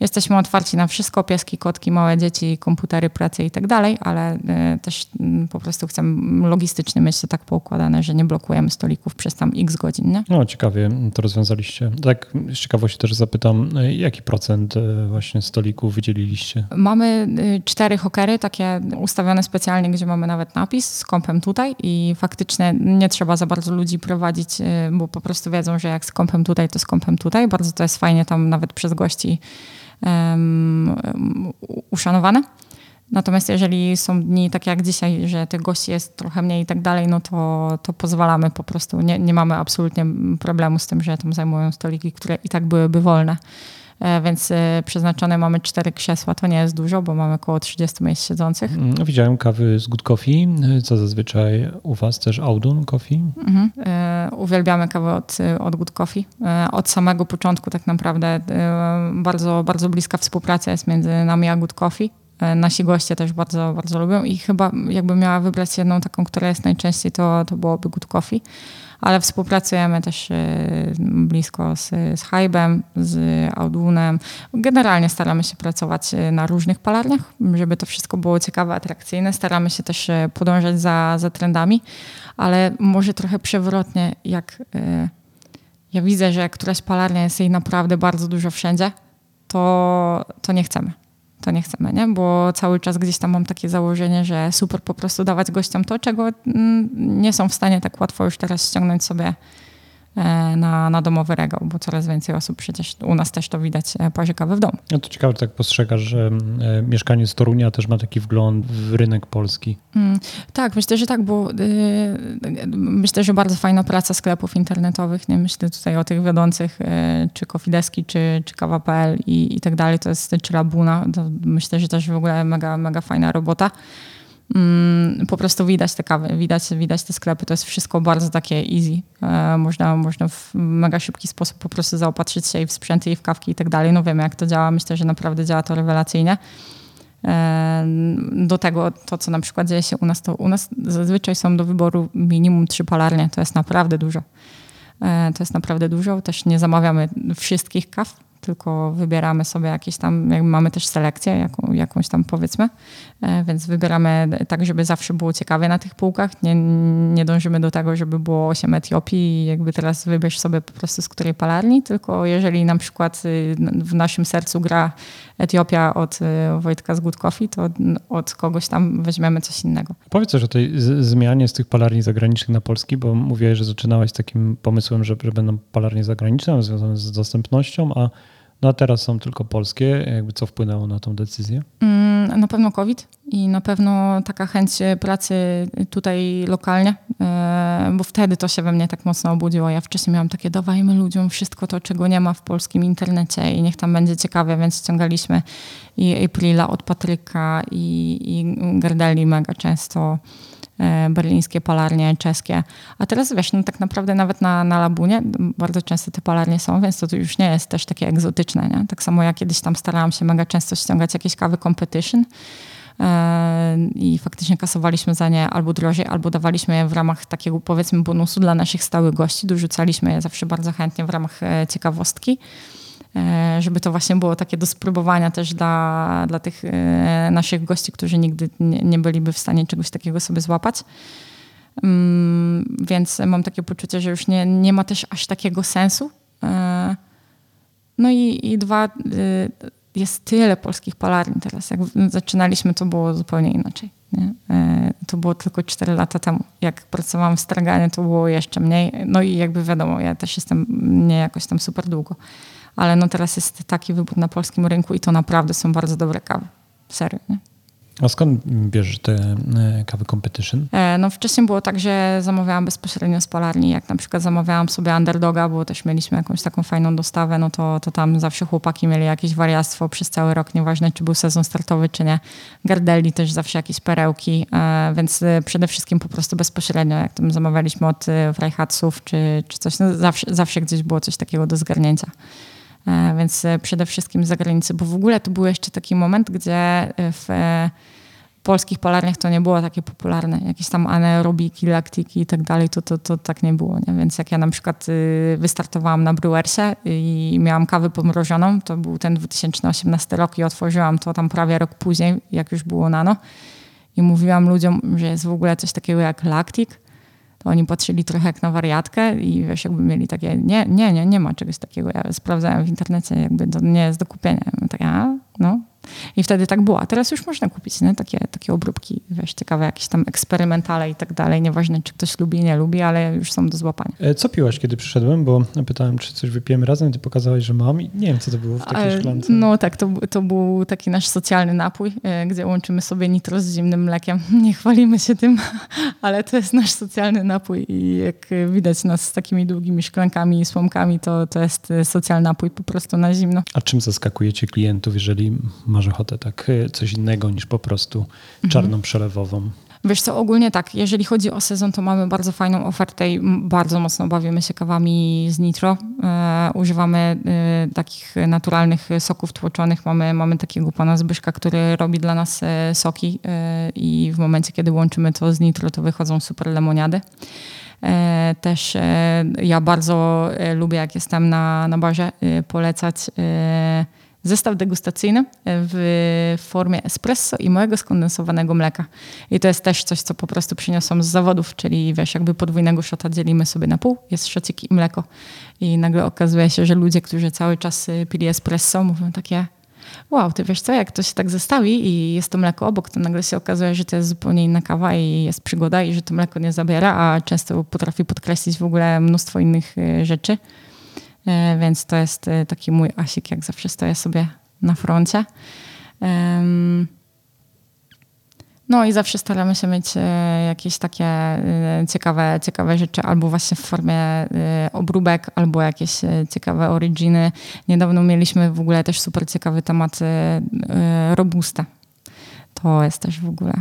Jesteśmy otwarci na wszystko, pieski, kotki, małe dzieci, komputery, pracy i tak dalej, ale y, też y, po prostu chcemy logistycznie mieć to tak poukładane, że nie blokujemy stolików przez tam x godzin. Nie? No ciekawie to rozwiązaliście. Tak z ciekawości też zapytam, y, jaki procent właśnie stolików wydzieliliście? Mamy cztery hokery, takie ustawione specjalnie, gdzie mamy nawet napis z kąpem tutaj i faktycznie nie trzeba za bardzo ludzi prowadzić, bo po prostu wiedzą, że jak z kąpem tutaj, to z kąpem tutaj. Bardzo to jest fajnie tam nawet przez gości um, uszanowane. Natomiast jeżeli są dni takie jak dzisiaj, że tych gości jest trochę mniej i tak dalej, no to, to pozwalamy po prostu. Nie, nie mamy absolutnie problemu z tym, że tam zajmują stoliki, które i tak byłyby wolne. E, więc e, przeznaczone mamy cztery krzesła. To nie jest dużo, bo mamy około 30 miejsc siedzących. Mm, widziałem kawy z Good Coffee, co zazwyczaj u Was też Audun Coffee. Mhm. E, uwielbiamy kawę od, od Good Coffee. Od samego początku tak naprawdę bardzo, bardzo bliska współpraca jest między nami a Good Coffee. Nasi goście też bardzo, bardzo lubią i chyba jakbym miała wybrać jedną taką, która jest najczęściej, to, to byłoby Good Coffee ale współpracujemy też y, blisko z, z Hybem, z Audunem. Generalnie staramy się pracować y, na różnych palarniach, żeby to wszystko było ciekawe, atrakcyjne. Staramy się też y, podążać za, za trendami, ale może trochę przewrotnie, jak ja widzę, że któraś palarnia jest jej naprawdę bardzo dużo wszędzie, to, to nie chcemy to nie chcemy, nie? Bo cały czas gdzieś tam mam takie założenie, że super po prostu dawać gościom to, czego mm, nie są w stanie tak łatwo już teraz ściągnąć sobie na, na domowy regał, bo coraz więcej osób przecież u nas też to widać e, parzy kawę w domu. No to ciekawe, że tak postrzegasz, że e, mieszkanie z Torunia też ma taki wgląd w rynek polski. Mm, tak, myślę, że tak, bo y, myślę, że bardzo fajna praca sklepów internetowych, nie myślę tutaj o tych wiodących, y, czy Kofideski, czy, czy Kawa.pl i, i tak dalej, to jest czy Labuna, to myślę, że też w ogóle mega, mega fajna robota. Mm, po prostu widać te kawy, widać, widać te sklepy. To jest wszystko bardzo takie easy. E, można, można w mega szybki sposób po prostu zaopatrzyć się i w sprzęty, i w kawki i tak dalej. No wiemy, jak to działa. Myślę, że naprawdę działa to rewelacyjnie. E, do tego to, co na przykład dzieje się u nas, to u nas zazwyczaj są do wyboru minimum trzy palarnie. To jest naprawdę dużo. E, to jest naprawdę dużo. Też nie zamawiamy wszystkich kaw, tylko wybieramy sobie jakieś tam, mamy też selekcję jaką, jakąś tam powiedzmy, e, więc wybieramy tak, żeby zawsze było ciekawe na tych półkach. Nie, nie dążymy do tego, żeby było 8 Etiopii i jakby teraz wybierz sobie po prostu z której palarni, tylko jeżeli na przykład y, w naszym sercu gra Etiopia od y, Wojtka z Good Coffee, to od kogoś tam weźmiemy coś innego. Powiedz też o tej zmianie z tych palarni zagranicznych na polski, bo mówiłeś, że zaczynałaś takim pomysłem, że, że będą palarnie zagraniczne związane z dostępnością, a no a teraz są tylko polskie. Jakby co wpłynęło na tą decyzję? Mm, na pewno COVID i na pewno taka chęć pracy tutaj lokalnie, e, bo wtedy to się we mnie tak mocno obudziło. Ja wcześniej miałam takie, dawajmy ludziom wszystko to, czego nie ma w polskim internecie i niech tam będzie ciekawe, więc ściągaliśmy i Aprila od Patryka i, i Gardeli mega często E, berlińskie palarnie, czeskie. A teraz wiesz, no tak naprawdę nawet na, na Labunie bardzo często te palarnie są, więc to, już nie jest też takie egzotyczne. Nie? Tak samo ja kiedyś tam starałam się mega często ściągać jakieś kawy competition e, i faktycznie kasowaliśmy za nie albo drożej, albo dawaliśmy je w ramach takiego powiedzmy bonusu dla naszych stałych gości. Dorzucaliśmy je zawsze bardzo chętnie w ramach e, ciekawostki. E, żeby to właśnie było takie do spróbowania też dla, dla tych e, naszych gości, którzy nigdy nie, nie byliby w stanie czegoś takiego sobie złapać. Mm, więc mam takie poczucie, że już nie, nie ma też aż takiego sensu. E, no i, i dwa, jest tyle polskich palarni teraz. Jak zaczynaliśmy, to było zupełnie inaczej. Nie? To było tylko 4 lata temu. Jak pracowałam w Straganie, to było jeszcze mniej. No i jakby wiadomo, ja też jestem nie jakoś tam super długo ale no teraz jest taki wybór na polskim rynku i to naprawdę są bardzo dobre kawy. Serio, nie? A skąd bierzesz te e, kawy competition? E, no wcześniej było tak, że zamawiałam bezpośrednio z palarni. Jak na przykład zamawiałam sobie underdoga, bo też mieliśmy jakąś taką fajną dostawę, no to, to tam zawsze chłopaki mieli jakieś wariactwo przez cały rok, nieważne czy był sezon startowy, czy nie. Gardelli też zawsze jakieś perełki, e, więc przede wszystkim po prostu bezpośrednio, jak tam zamawialiśmy od Freihatsów czy, czy coś, no zawsze, zawsze gdzieś było coś takiego do zgarnięcia. E, więc e, przede wszystkim z zagranicy, bo w ogóle to był jeszcze taki moment, gdzie e, w polskich palarniach to nie było takie popularne. Jakieś tam anaerobiki, laktiki i tak dalej, to, to, to tak nie było. Nie? Więc jak ja na przykład wystartowałam na Brewersie i miałam kawę pomrożoną, to był ten 2018 rok i otworzyłam to tam prawie rok później, jak już było nano. I mówiłam ludziom, że jest w ogóle coś takiego jak laktik oni patrzyli trochę jak na wariatkę i wiesz, jakby mieli takie, nie, nie, nie, nie ma czegoś takiego. Ja sprawdzałem w internecie, jakby to nie jest do kupienia. tak, a, no, i wtedy tak było. A teraz już można kupić nie? Takie, takie obróbki, wiesz, ciekawe, jakieś tam eksperymentale i tak dalej. Nieważne, czy ktoś lubi, nie lubi, ale już są do złapania. E, co piłaś, kiedy przyszedłem? Bo pytałem, czy coś wypijemy razem, ty pokazałeś, że mam i nie wiem, co to było w takiej szklance. No tak, to, to był taki nasz socjalny napój, e, gdzie łączymy sobie nitro z zimnym mlekiem. Nie chwalimy się tym, ale to jest nasz socjalny napój i jak widać nas z takimi długimi szklankami i słomkami, to, to jest e, socjalny napój po prostu na zimno. A czym zaskakujecie klientów, jeżeli masz ochotę tak e, coś innego niż po prostu czarną mhm. przelewową. Wiesz co, ogólnie tak, jeżeli chodzi o sezon, to mamy bardzo fajną ofertę i bardzo mocno bawimy się kawami z nitro. E, używamy e, takich naturalnych soków tłoczonych. Mamy, mamy takiego pana Zbyszka, który robi dla nas e, soki e, i w momencie, kiedy łączymy to z nitro, to wychodzą super lemoniady. E, też ja bardzo lubię, jak jestem na, na barze, polecać zestaw degustacyjny w formie espresso i mojego skondensowanego mleka. I to jest też coś, co po prostu przyniosłam z zawodów, czyli wiesz, jakby podwójnego szota dzielimy sobie na pół, jest szocik i mleko. I nagle okazuje się, że ludzie, którzy cały czas y, pili espresso, mówią takie wow, ty wiesz co, jak to się tak zestawi i jest to mleko obok, to nagle się okazuje, że to jest zupełnie inna kawa i jest przygoda i że to mleko nie zabiera, a często potrafi podkreślić w ogóle mnóstwo innych y, rzeczy. E, więc to jest e, taki mój asik, jak zawsze stoję sobie na froncie. No i zawsze staramy się mieć e, jakieś takie ciekawe, ciekawe rzeczy, albo właśnie w formie obróbek, albo jakieś ciekawe originy. Niedawno mieliśmy w ogóle też super ciekawy temat robusta. To jest też w ogóle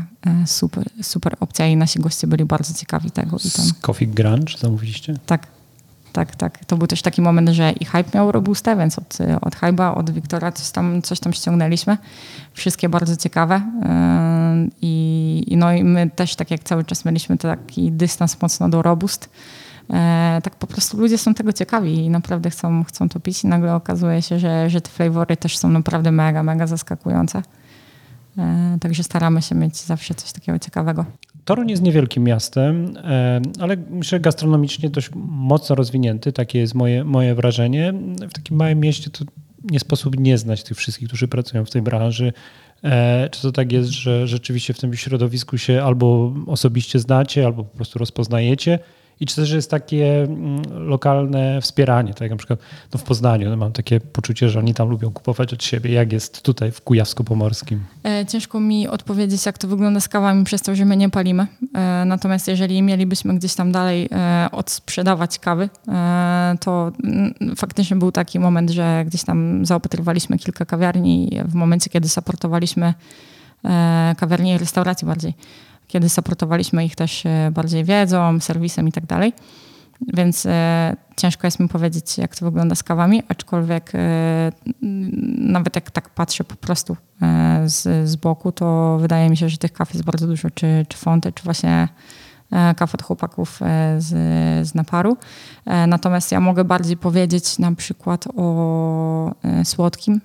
super, super opcja i nasi goście byli bardzo ciekawi tego. Z Coffee Grunge zamówiliście? Tak, tak, tak. To był też taki moment, że i Hype miał robustę, więc od, od Hype'a, od Wiktora coś tam, coś tam ściągnęliśmy. Wszystkie bardzo ciekawe. Yy, I, no i my też, tak jak cały czas mieliśmy taki dystans mocno do robust, yy, tak po prostu ludzie są tego ciekawi i naprawdę chcą, chcą to pić i nagle okazuje się, że, że te flavory też są naprawdę mega, mega zaskakujące. Yy, także staramy się mieć zawsze coś takiego ciekawego. Toruń jest niewielkim miastem, e, ale myślę gastronomicznie dość mocno rozwinięty, takie jest moje, moje wrażenie. W takim małym mieście to nie sposób nie znać tych wszystkich, którzy pracują w tej branży. E, czy to tak jest, że rzeczywiście w tym środowisku się albo osobiście znacie, albo po prostu rozpoznajecie, i czy też jest takie mm, lokalne wspieranie, tak jak na przykład no w Poznaniu, no mam takie poczucie, że oni tam lubią kupować od siebie, jak jest tutaj w Kujawsko-Pomorskim? E, ciężko mi odpowiedzieć, jak to wygląda z kawami przez to, że my nie palimy. E, natomiast jeżeli mielibyśmy gdzieś tam dalej e, odsprzedawać kawy, to mm, faktycznie był taki moment, że gdzieś tam zaopatrywaliśmy kilka kawiarni w momencie, kiedy supportowaliśmy kawiarnie i restauracji bardziej kiedy supportowaliśmy ich też e, bardziej wiedzą, serwisem i tak dalej. Więc e, ciężko jest mi powiedzieć, jak to wygląda z kawami, aczkolwiek e, nawet jak tak patrzę po prostu e, z, z boku, to wydaje mi się, że tych kaw jest bardzo dużo, czy, czy fonty, czy właśnie kaw od chłopaków z, z naparu. Natomiast ja mogę bardziej powiedzieć na przykład o słodkim,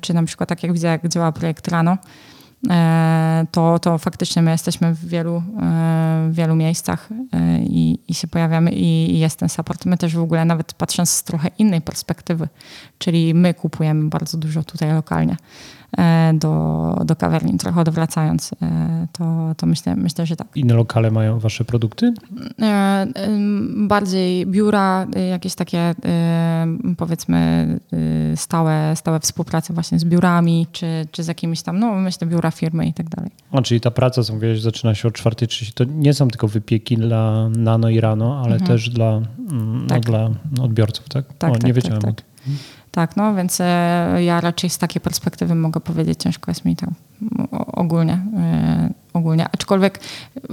czy na przykład tak jak widzę, jak działa projekt Rano, to, to faktycznie my jesteśmy w wielu, e, w wielu miejscach e, i, i się pojawiamy i jest ten support. My też w ogóle nawet patrząc z trochę innej perspektywy, czyli my kupujemy bardzo dużo tutaj lokalnie. E, do, do kawiarni. Trochę odwracając, e, to, to myślę, myślę, że tak. Inne lokale mają wasze produkty? E, bardziej biura, jakieś takie powiedzmy stałe, stałe współprace właśnie z biurami, czy, czy z jakimiś tam, no myślę, biura firmy i tak dalej. A, czyli ta praca, co mówiłeś, zaczyna się o 4.30. To nie są tylko wypieki dla nano i rano, ale mhm. też dla, mm, no, tak. dla odbiorców, tak? Tak, o, tak, nie wiedziałem. Tak, tak. Tak, no więc e, ja raczej z takiej perspektywy mogę powiedzieć, ciężko jest mi tam ogólnie, e, ogólnie. Aczkolwiek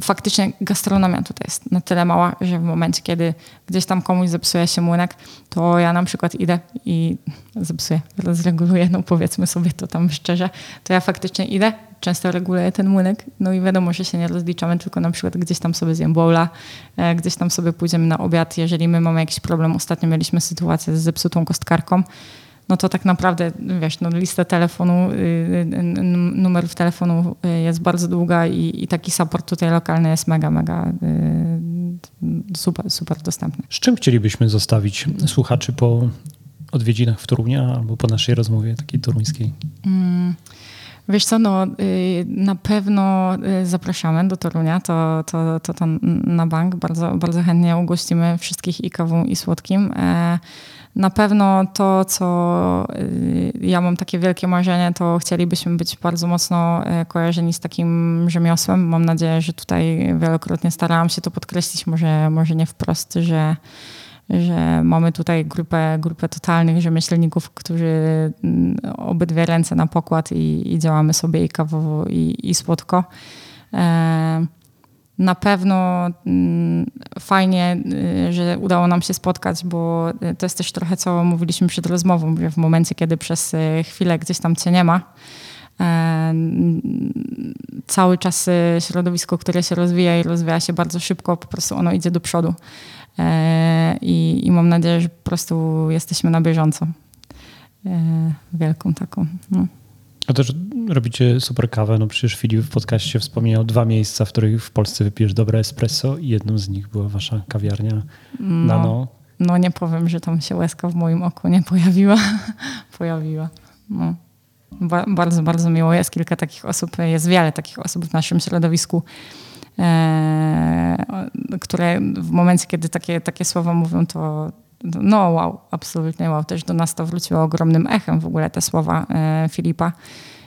faktycznie gastronomia tutaj jest na tyle mała, że w momencie, kiedy gdzieś tam komuś zepsuje się młynek, to ja na przykład idę i zepsuję, rozreguluję, no powiedzmy sobie to tam szczerze, to ja faktycznie idę, często reguluję ten młynek, no i wiadomo, że się nie rozliczamy, tylko na przykład gdzieś tam sobie zjem bowla, e, gdzieś tam sobie pójdziemy na obiad, jeżeli my mamy jakiś problem, ostatnio mieliśmy sytuację z zepsutą kostkarką, no to tak naprawdę, wiesz, no lista telefonu, y, y, numerów telefonu y, jest bardzo długa i, i taki support tutaj lokalny jest mega, mega super, super dostępny. Z czym chcielibyśmy zostawić słuchaczy po odwiedzinach w Torunia albo po naszej rozmowie takiej toruńskiej? Mm. Wiesz co, no na pewno zapraszamy do Torunia, to, to, to, to na bank. Bardzo, bardzo chętnie ugościmy wszystkich i kawą i słodkim. E, na pewno to, co y, ja mam takie wielkie marzenie, to chcielibyśmy być bardzo mocno e, kojarzeni z takim rzemiosłem. Mam nadzieję, że tutaj wielokrotnie starałam się to podkreślić, może, może nie wprost, że, że mamy tutaj grupę, grupę totalnych rzemieślników, którzy mm, obydwie ręce na pokład i, i działamy sobie i kawowo, i, i słodko. E na pewno mm, fajnie, y, że udało nam się spotkać, bo y, to jest też trochę, co mówiliśmy przed rozmową, że w momencie, kiedy przez y, chwilę gdzieś tam cię nie ma, e, cały czas środowisko, które się rozwija i rozwija się bardzo szybko, po prostu ono idzie do przodu. E, I, i mam nadzieję, że po prostu jesteśmy na bieżąco. E, wielką taką. No. A też robicie super kawę. No przecież Filip w podcaście wspomniał dwa miejsca, w których w Polsce wypijesz dobre espresso i jedną z nich była wasza kawiarnia no, Nano. No nie powiem, że tam się łezka w moim oku nie pojawiła. pojawiła. No. Ba bardzo, bardzo miło. Jest kilka takich osób, jest wiele takich osób w naszym środowisku, które w momencie, kiedy takie, takie słowa mówią, to no wow, absolutnie wow. Też do nas to wróciło ogromnym echem w ogóle te słowa e, Filipa.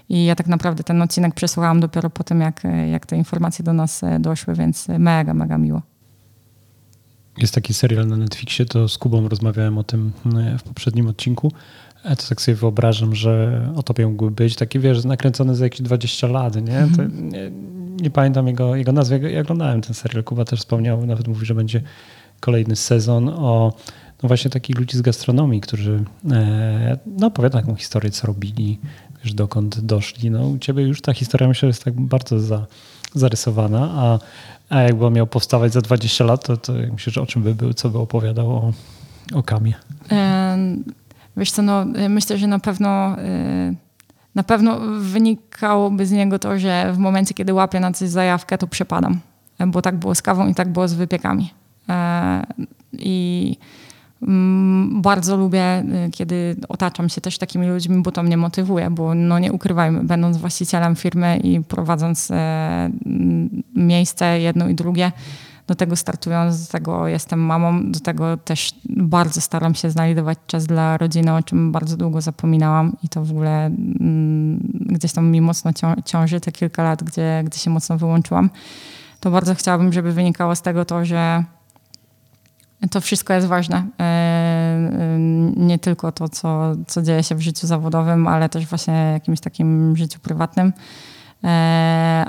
I ja tak naprawdę ten odcinek przesłuchałam dopiero po tym, jak, jak te informacje do nas e, doszły, więc mega, mega miło. Jest taki serial na Netflixie, to z Kubą rozmawiałem o tym e, w poprzednim odcinku. A to tak sobie wyobrażam, że o tobie mógłby być taki, wiesz, nakręcony za jakieś 20 lat, nie? Mm. nie, nie, pamiętam jego, jego nazwy. Ja oglądałem ten serial, Kuba też wspomniał, nawet mówi, że będzie kolejny sezon o no właśnie takich ludzi z gastronomii, którzy e, no, opowiadają taką historię, co robili, wiesz, dokąd doszli. No u ciebie już ta historia myślę jest tak bardzo za, zarysowana, a, a jakby miał powstawać za 20 lat, to, to myślę, że o czym by był, co by opowiadał o, o Kamie? Wiesz co, no myślę, że na pewno e, na pewno wynikałoby z niego to, że w momencie, kiedy łapię na coś zajawkę, to przepadam. Bo tak było z kawą i tak było z wypiekami. E, I Mm, bardzo lubię, y, kiedy otaczam się też takimi ludźmi, bo to mnie motywuje, bo no nie ukrywajmy, będąc właścicielem firmy i prowadząc e, miejsce jedno i drugie, do tego startując, do tego jestem mamą, do tego też bardzo staram się znajdować czas dla rodziny, o czym bardzo długo zapominałam i to w ogóle mm, gdzieś tam mi mocno ciąży te kilka lat, gdzie, gdzie się mocno wyłączyłam. To bardzo chciałabym, żeby wynikało z tego to, że to wszystko jest ważne. E, e, nie tylko to, co, co dzieje się w życiu zawodowym, ale też właśnie jakimś takim życiu prywatnym. E,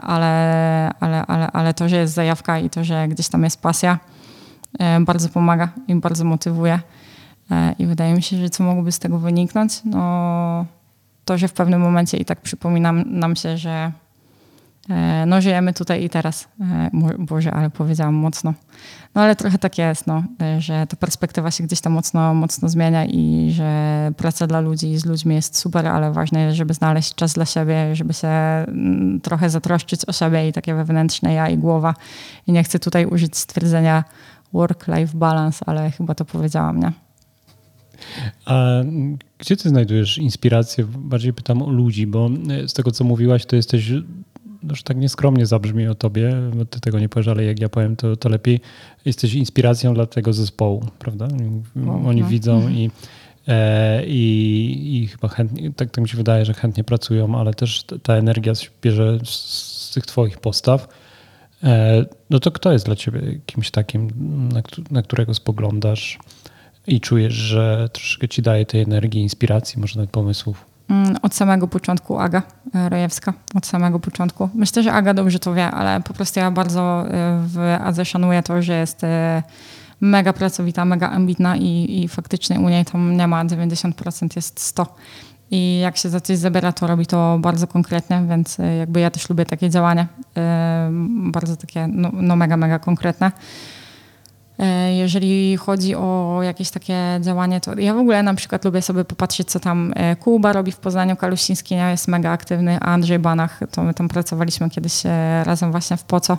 ale, ale, ale, ale to, że jest zajawka i to, że gdzieś tam jest pasja, bardzo pomaga i bardzo motywuje. I wydaje mi się, że co mogłoby z tego wyniknąć? No, to, że w pewnym momencie i tak przypominam nam się, że E, no żyjemy tutaj i teraz. E, Boże, ale powiedziałam mocno. No ale trochę tak jest, no, e, że ta perspektywa się gdzieś tam mocno, mocno zmienia i że praca dla ludzi z ludźmi jest super, ale ważne jest, żeby znaleźć czas dla siebie, żeby się mm, trochę zatroszczyć o siebie i takie wewnętrzne ja i głowa. I nie chcę tutaj użyć stwierdzenia work-life balance, ale chyba to powiedziałam, nie? A gdzie ty znajdujesz inspirację? Bardziej pytam o ludzi, bo z tego, co mówiłaś, to jesteś że tak nieskromnie zabrzmi o tobie, bo ty tego nie powiesz, ale jak ja powiem, to, to lepiej. Jesteś inspiracją dla tego zespołu, prawda? Oni no. widzą i, e, i, i chyba chętnie, tak, tak mi się wydaje, że chętnie pracują, ale też ta energia bierze z, z tych twoich postaw. E, no to kto jest dla ciebie kimś takim, na, na którego spoglądasz i czujesz, że troszkę ci daje tej energii, inspiracji, może nawet pomysłów? Mm, od samego początku Aga e, Rojewska, od samego początku. Myślę, że Aga dobrze to wie, ale po prostu ja bardzo e, w Adze szanuję to, że jest e, mega pracowita, mega ambitna i, i faktycznie u niej tam nie ma 90%, jest 100%. I jak się za coś zabiera, to robi to bardzo konkretnie, więc jakby ja też lubię takie działania, bardzo takie no, no mega, mega konkretne. E, jeżeli chodzi o jakieś takie działanie, to ja w ogóle na przykład lubię sobie popatrzeć, co tam e, Kuba robi w Poznaniu. Kaluściński jest mega aktywny, a Andrzej Banach, to my tam pracowaliśmy kiedyś e, razem właśnie w Poco.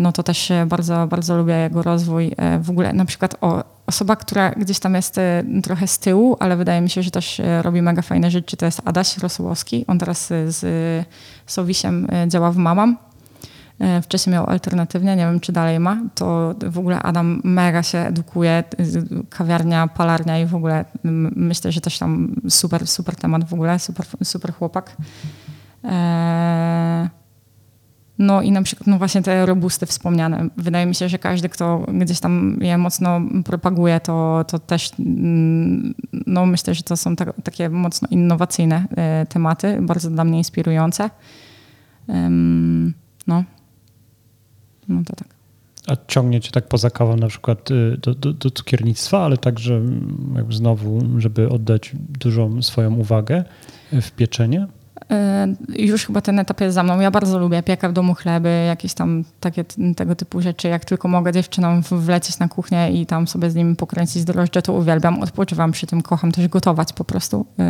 No to też bardzo, bardzo lubię jego rozwój. W ogóle na przykład o, osoba, która gdzieś tam jest trochę z tyłu, ale wydaje mi się, że też robi mega fajne rzeczy, to jest Adaś Rosołowski. On teraz z Sowisiem działa w Mamam wcześniej miał alternatywnie, nie wiem czy dalej ma, to w ogóle Adam mega się edukuje, kawiarnia, palarnia i w ogóle myślę, że też tam super, super temat w ogóle, super, super chłopak. Eee, no i na przykład no właśnie te robusty wspomniane. Wydaje mi się, że każdy, kto gdzieś tam je mocno propaguje, to, to też no myślę, że to są ta, takie mocno innowacyjne e, tematy, bardzo dla mnie inspirujące. no. No to tak. A ciągnie cię tak poza kawą na przykład y, do, do, do cukiernictwa, ale także mm, jakby znowu, żeby oddać dużą swoją uwagę w pieczenie? Y, już chyba ten etap jest za mną. Ja bardzo lubię piekę w domu chleby, jakieś tam takie tego typu rzeczy. Jak tylko mogę dziewczynom wlecieć na kuchnię i tam sobie z nimi pokręcić drożdże, to uwielbiam. Odpoczywam przy tym, kocham też gotować po prostu. Y,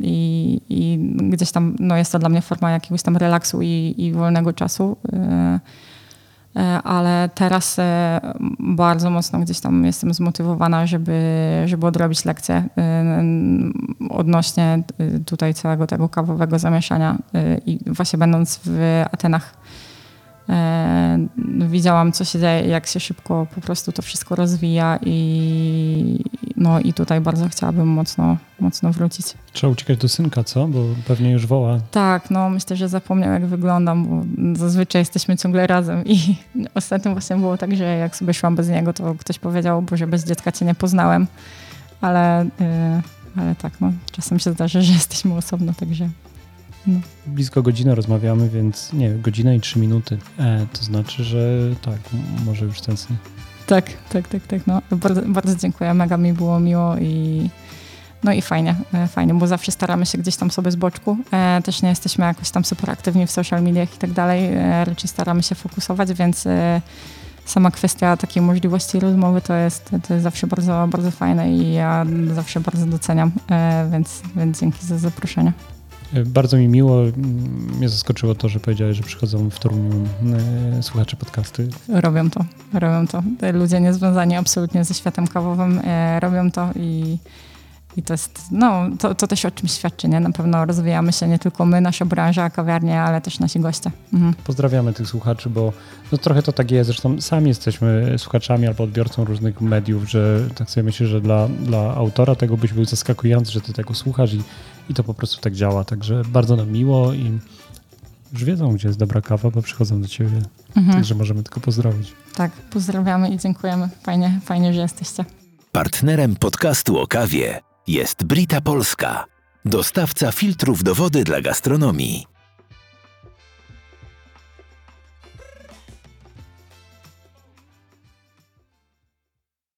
I, i gdzieś tam no jest to dla mnie forma jakiegoś tam relaksu i, i wolnego czasu. E, ale teraz e, bardzo mocno gdzieś tam jestem zmotywowana, żeby, żeby odrobić lekcję e, odnośnie tutaj całego tego kawowego zamieszania i właśnie będąc w Atenach widziałam, co się dzieje, jak się szybko po prostu to wszystko rozwija i, no, i tutaj bardzo chciałabym mocno, mocno wrócić. Trzeba uciekać do synka, co? Bo pewnie już woła. Tak, no myślę, że zapomniał jak wyglądam, bo zazwyczaj jesteśmy ciągle razem i ostatnio właśnie było tak, że jak sobie szłam bez niego, to ktoś powiedział, bo że bez dziecka cię nie poznałem, ale, yy, ale tak, no czasem się zdarza, że jesteśmy osobno, także no. Blisko godzinę rozmawiamy, więc nie, godzina i trzy minuty. E, to znaczy, że tak, może już ten syn. Tak, tak, tak, tak. No. Bardzo, bardzo dziękuję, mega mi było miło i no i fajnie, e, fajnie, bo zawsze staramy się gdzieś tam sobie z boczku. E, też nie jesteśmy jakoś tam super aktywni w social mediach i tak dalej. E, raczej staramy się fokusować, więc sama kwestia takiej możliwości rozmowy to jest, to jest zawsze bardzo, bardzo fajne i ja zawsze bardzo doceniam, więc, więc dzięki za zaproszenie. Bardzo mi miło. Mnie zaskoczyło to, że powiedziałeś, że przychodzą w Toruniu e, słuchacze podcasty. Robią to, robią to. Ludzie niezwiązani absolutnie ze światem kawowym e, robią to i, i to jest, no, to, to też o czymś świadczy, nie? Na pewno rozwijamy się nie tylko my, nasza branża, kawiarnia, ale też nasi goście. Mhm. Pozdrawiamy tych słuchaczy, bo no, trochę to tak jest. Zresztą sami jesteśmy słuchaczami albo odbiorcą różnych mediów, że tak sobie myślę, że dla, dla autora tego byś był zaskakujący, że ty tego słuchasz i i to po prostu tak działa. Także bardzo nam miło i już wiedzą, gdzie jest dobra kawa, bo przychodzą do ciebie. Mhm. Także możemy tylko pozdrowić. Tak, pozdrawiamy i dziękujemy. Fajnie, fajnie, że jesteście. Partnerem podcastu o kawie jest Brita Polska, dostawca filtrów do wody dla gastronomii.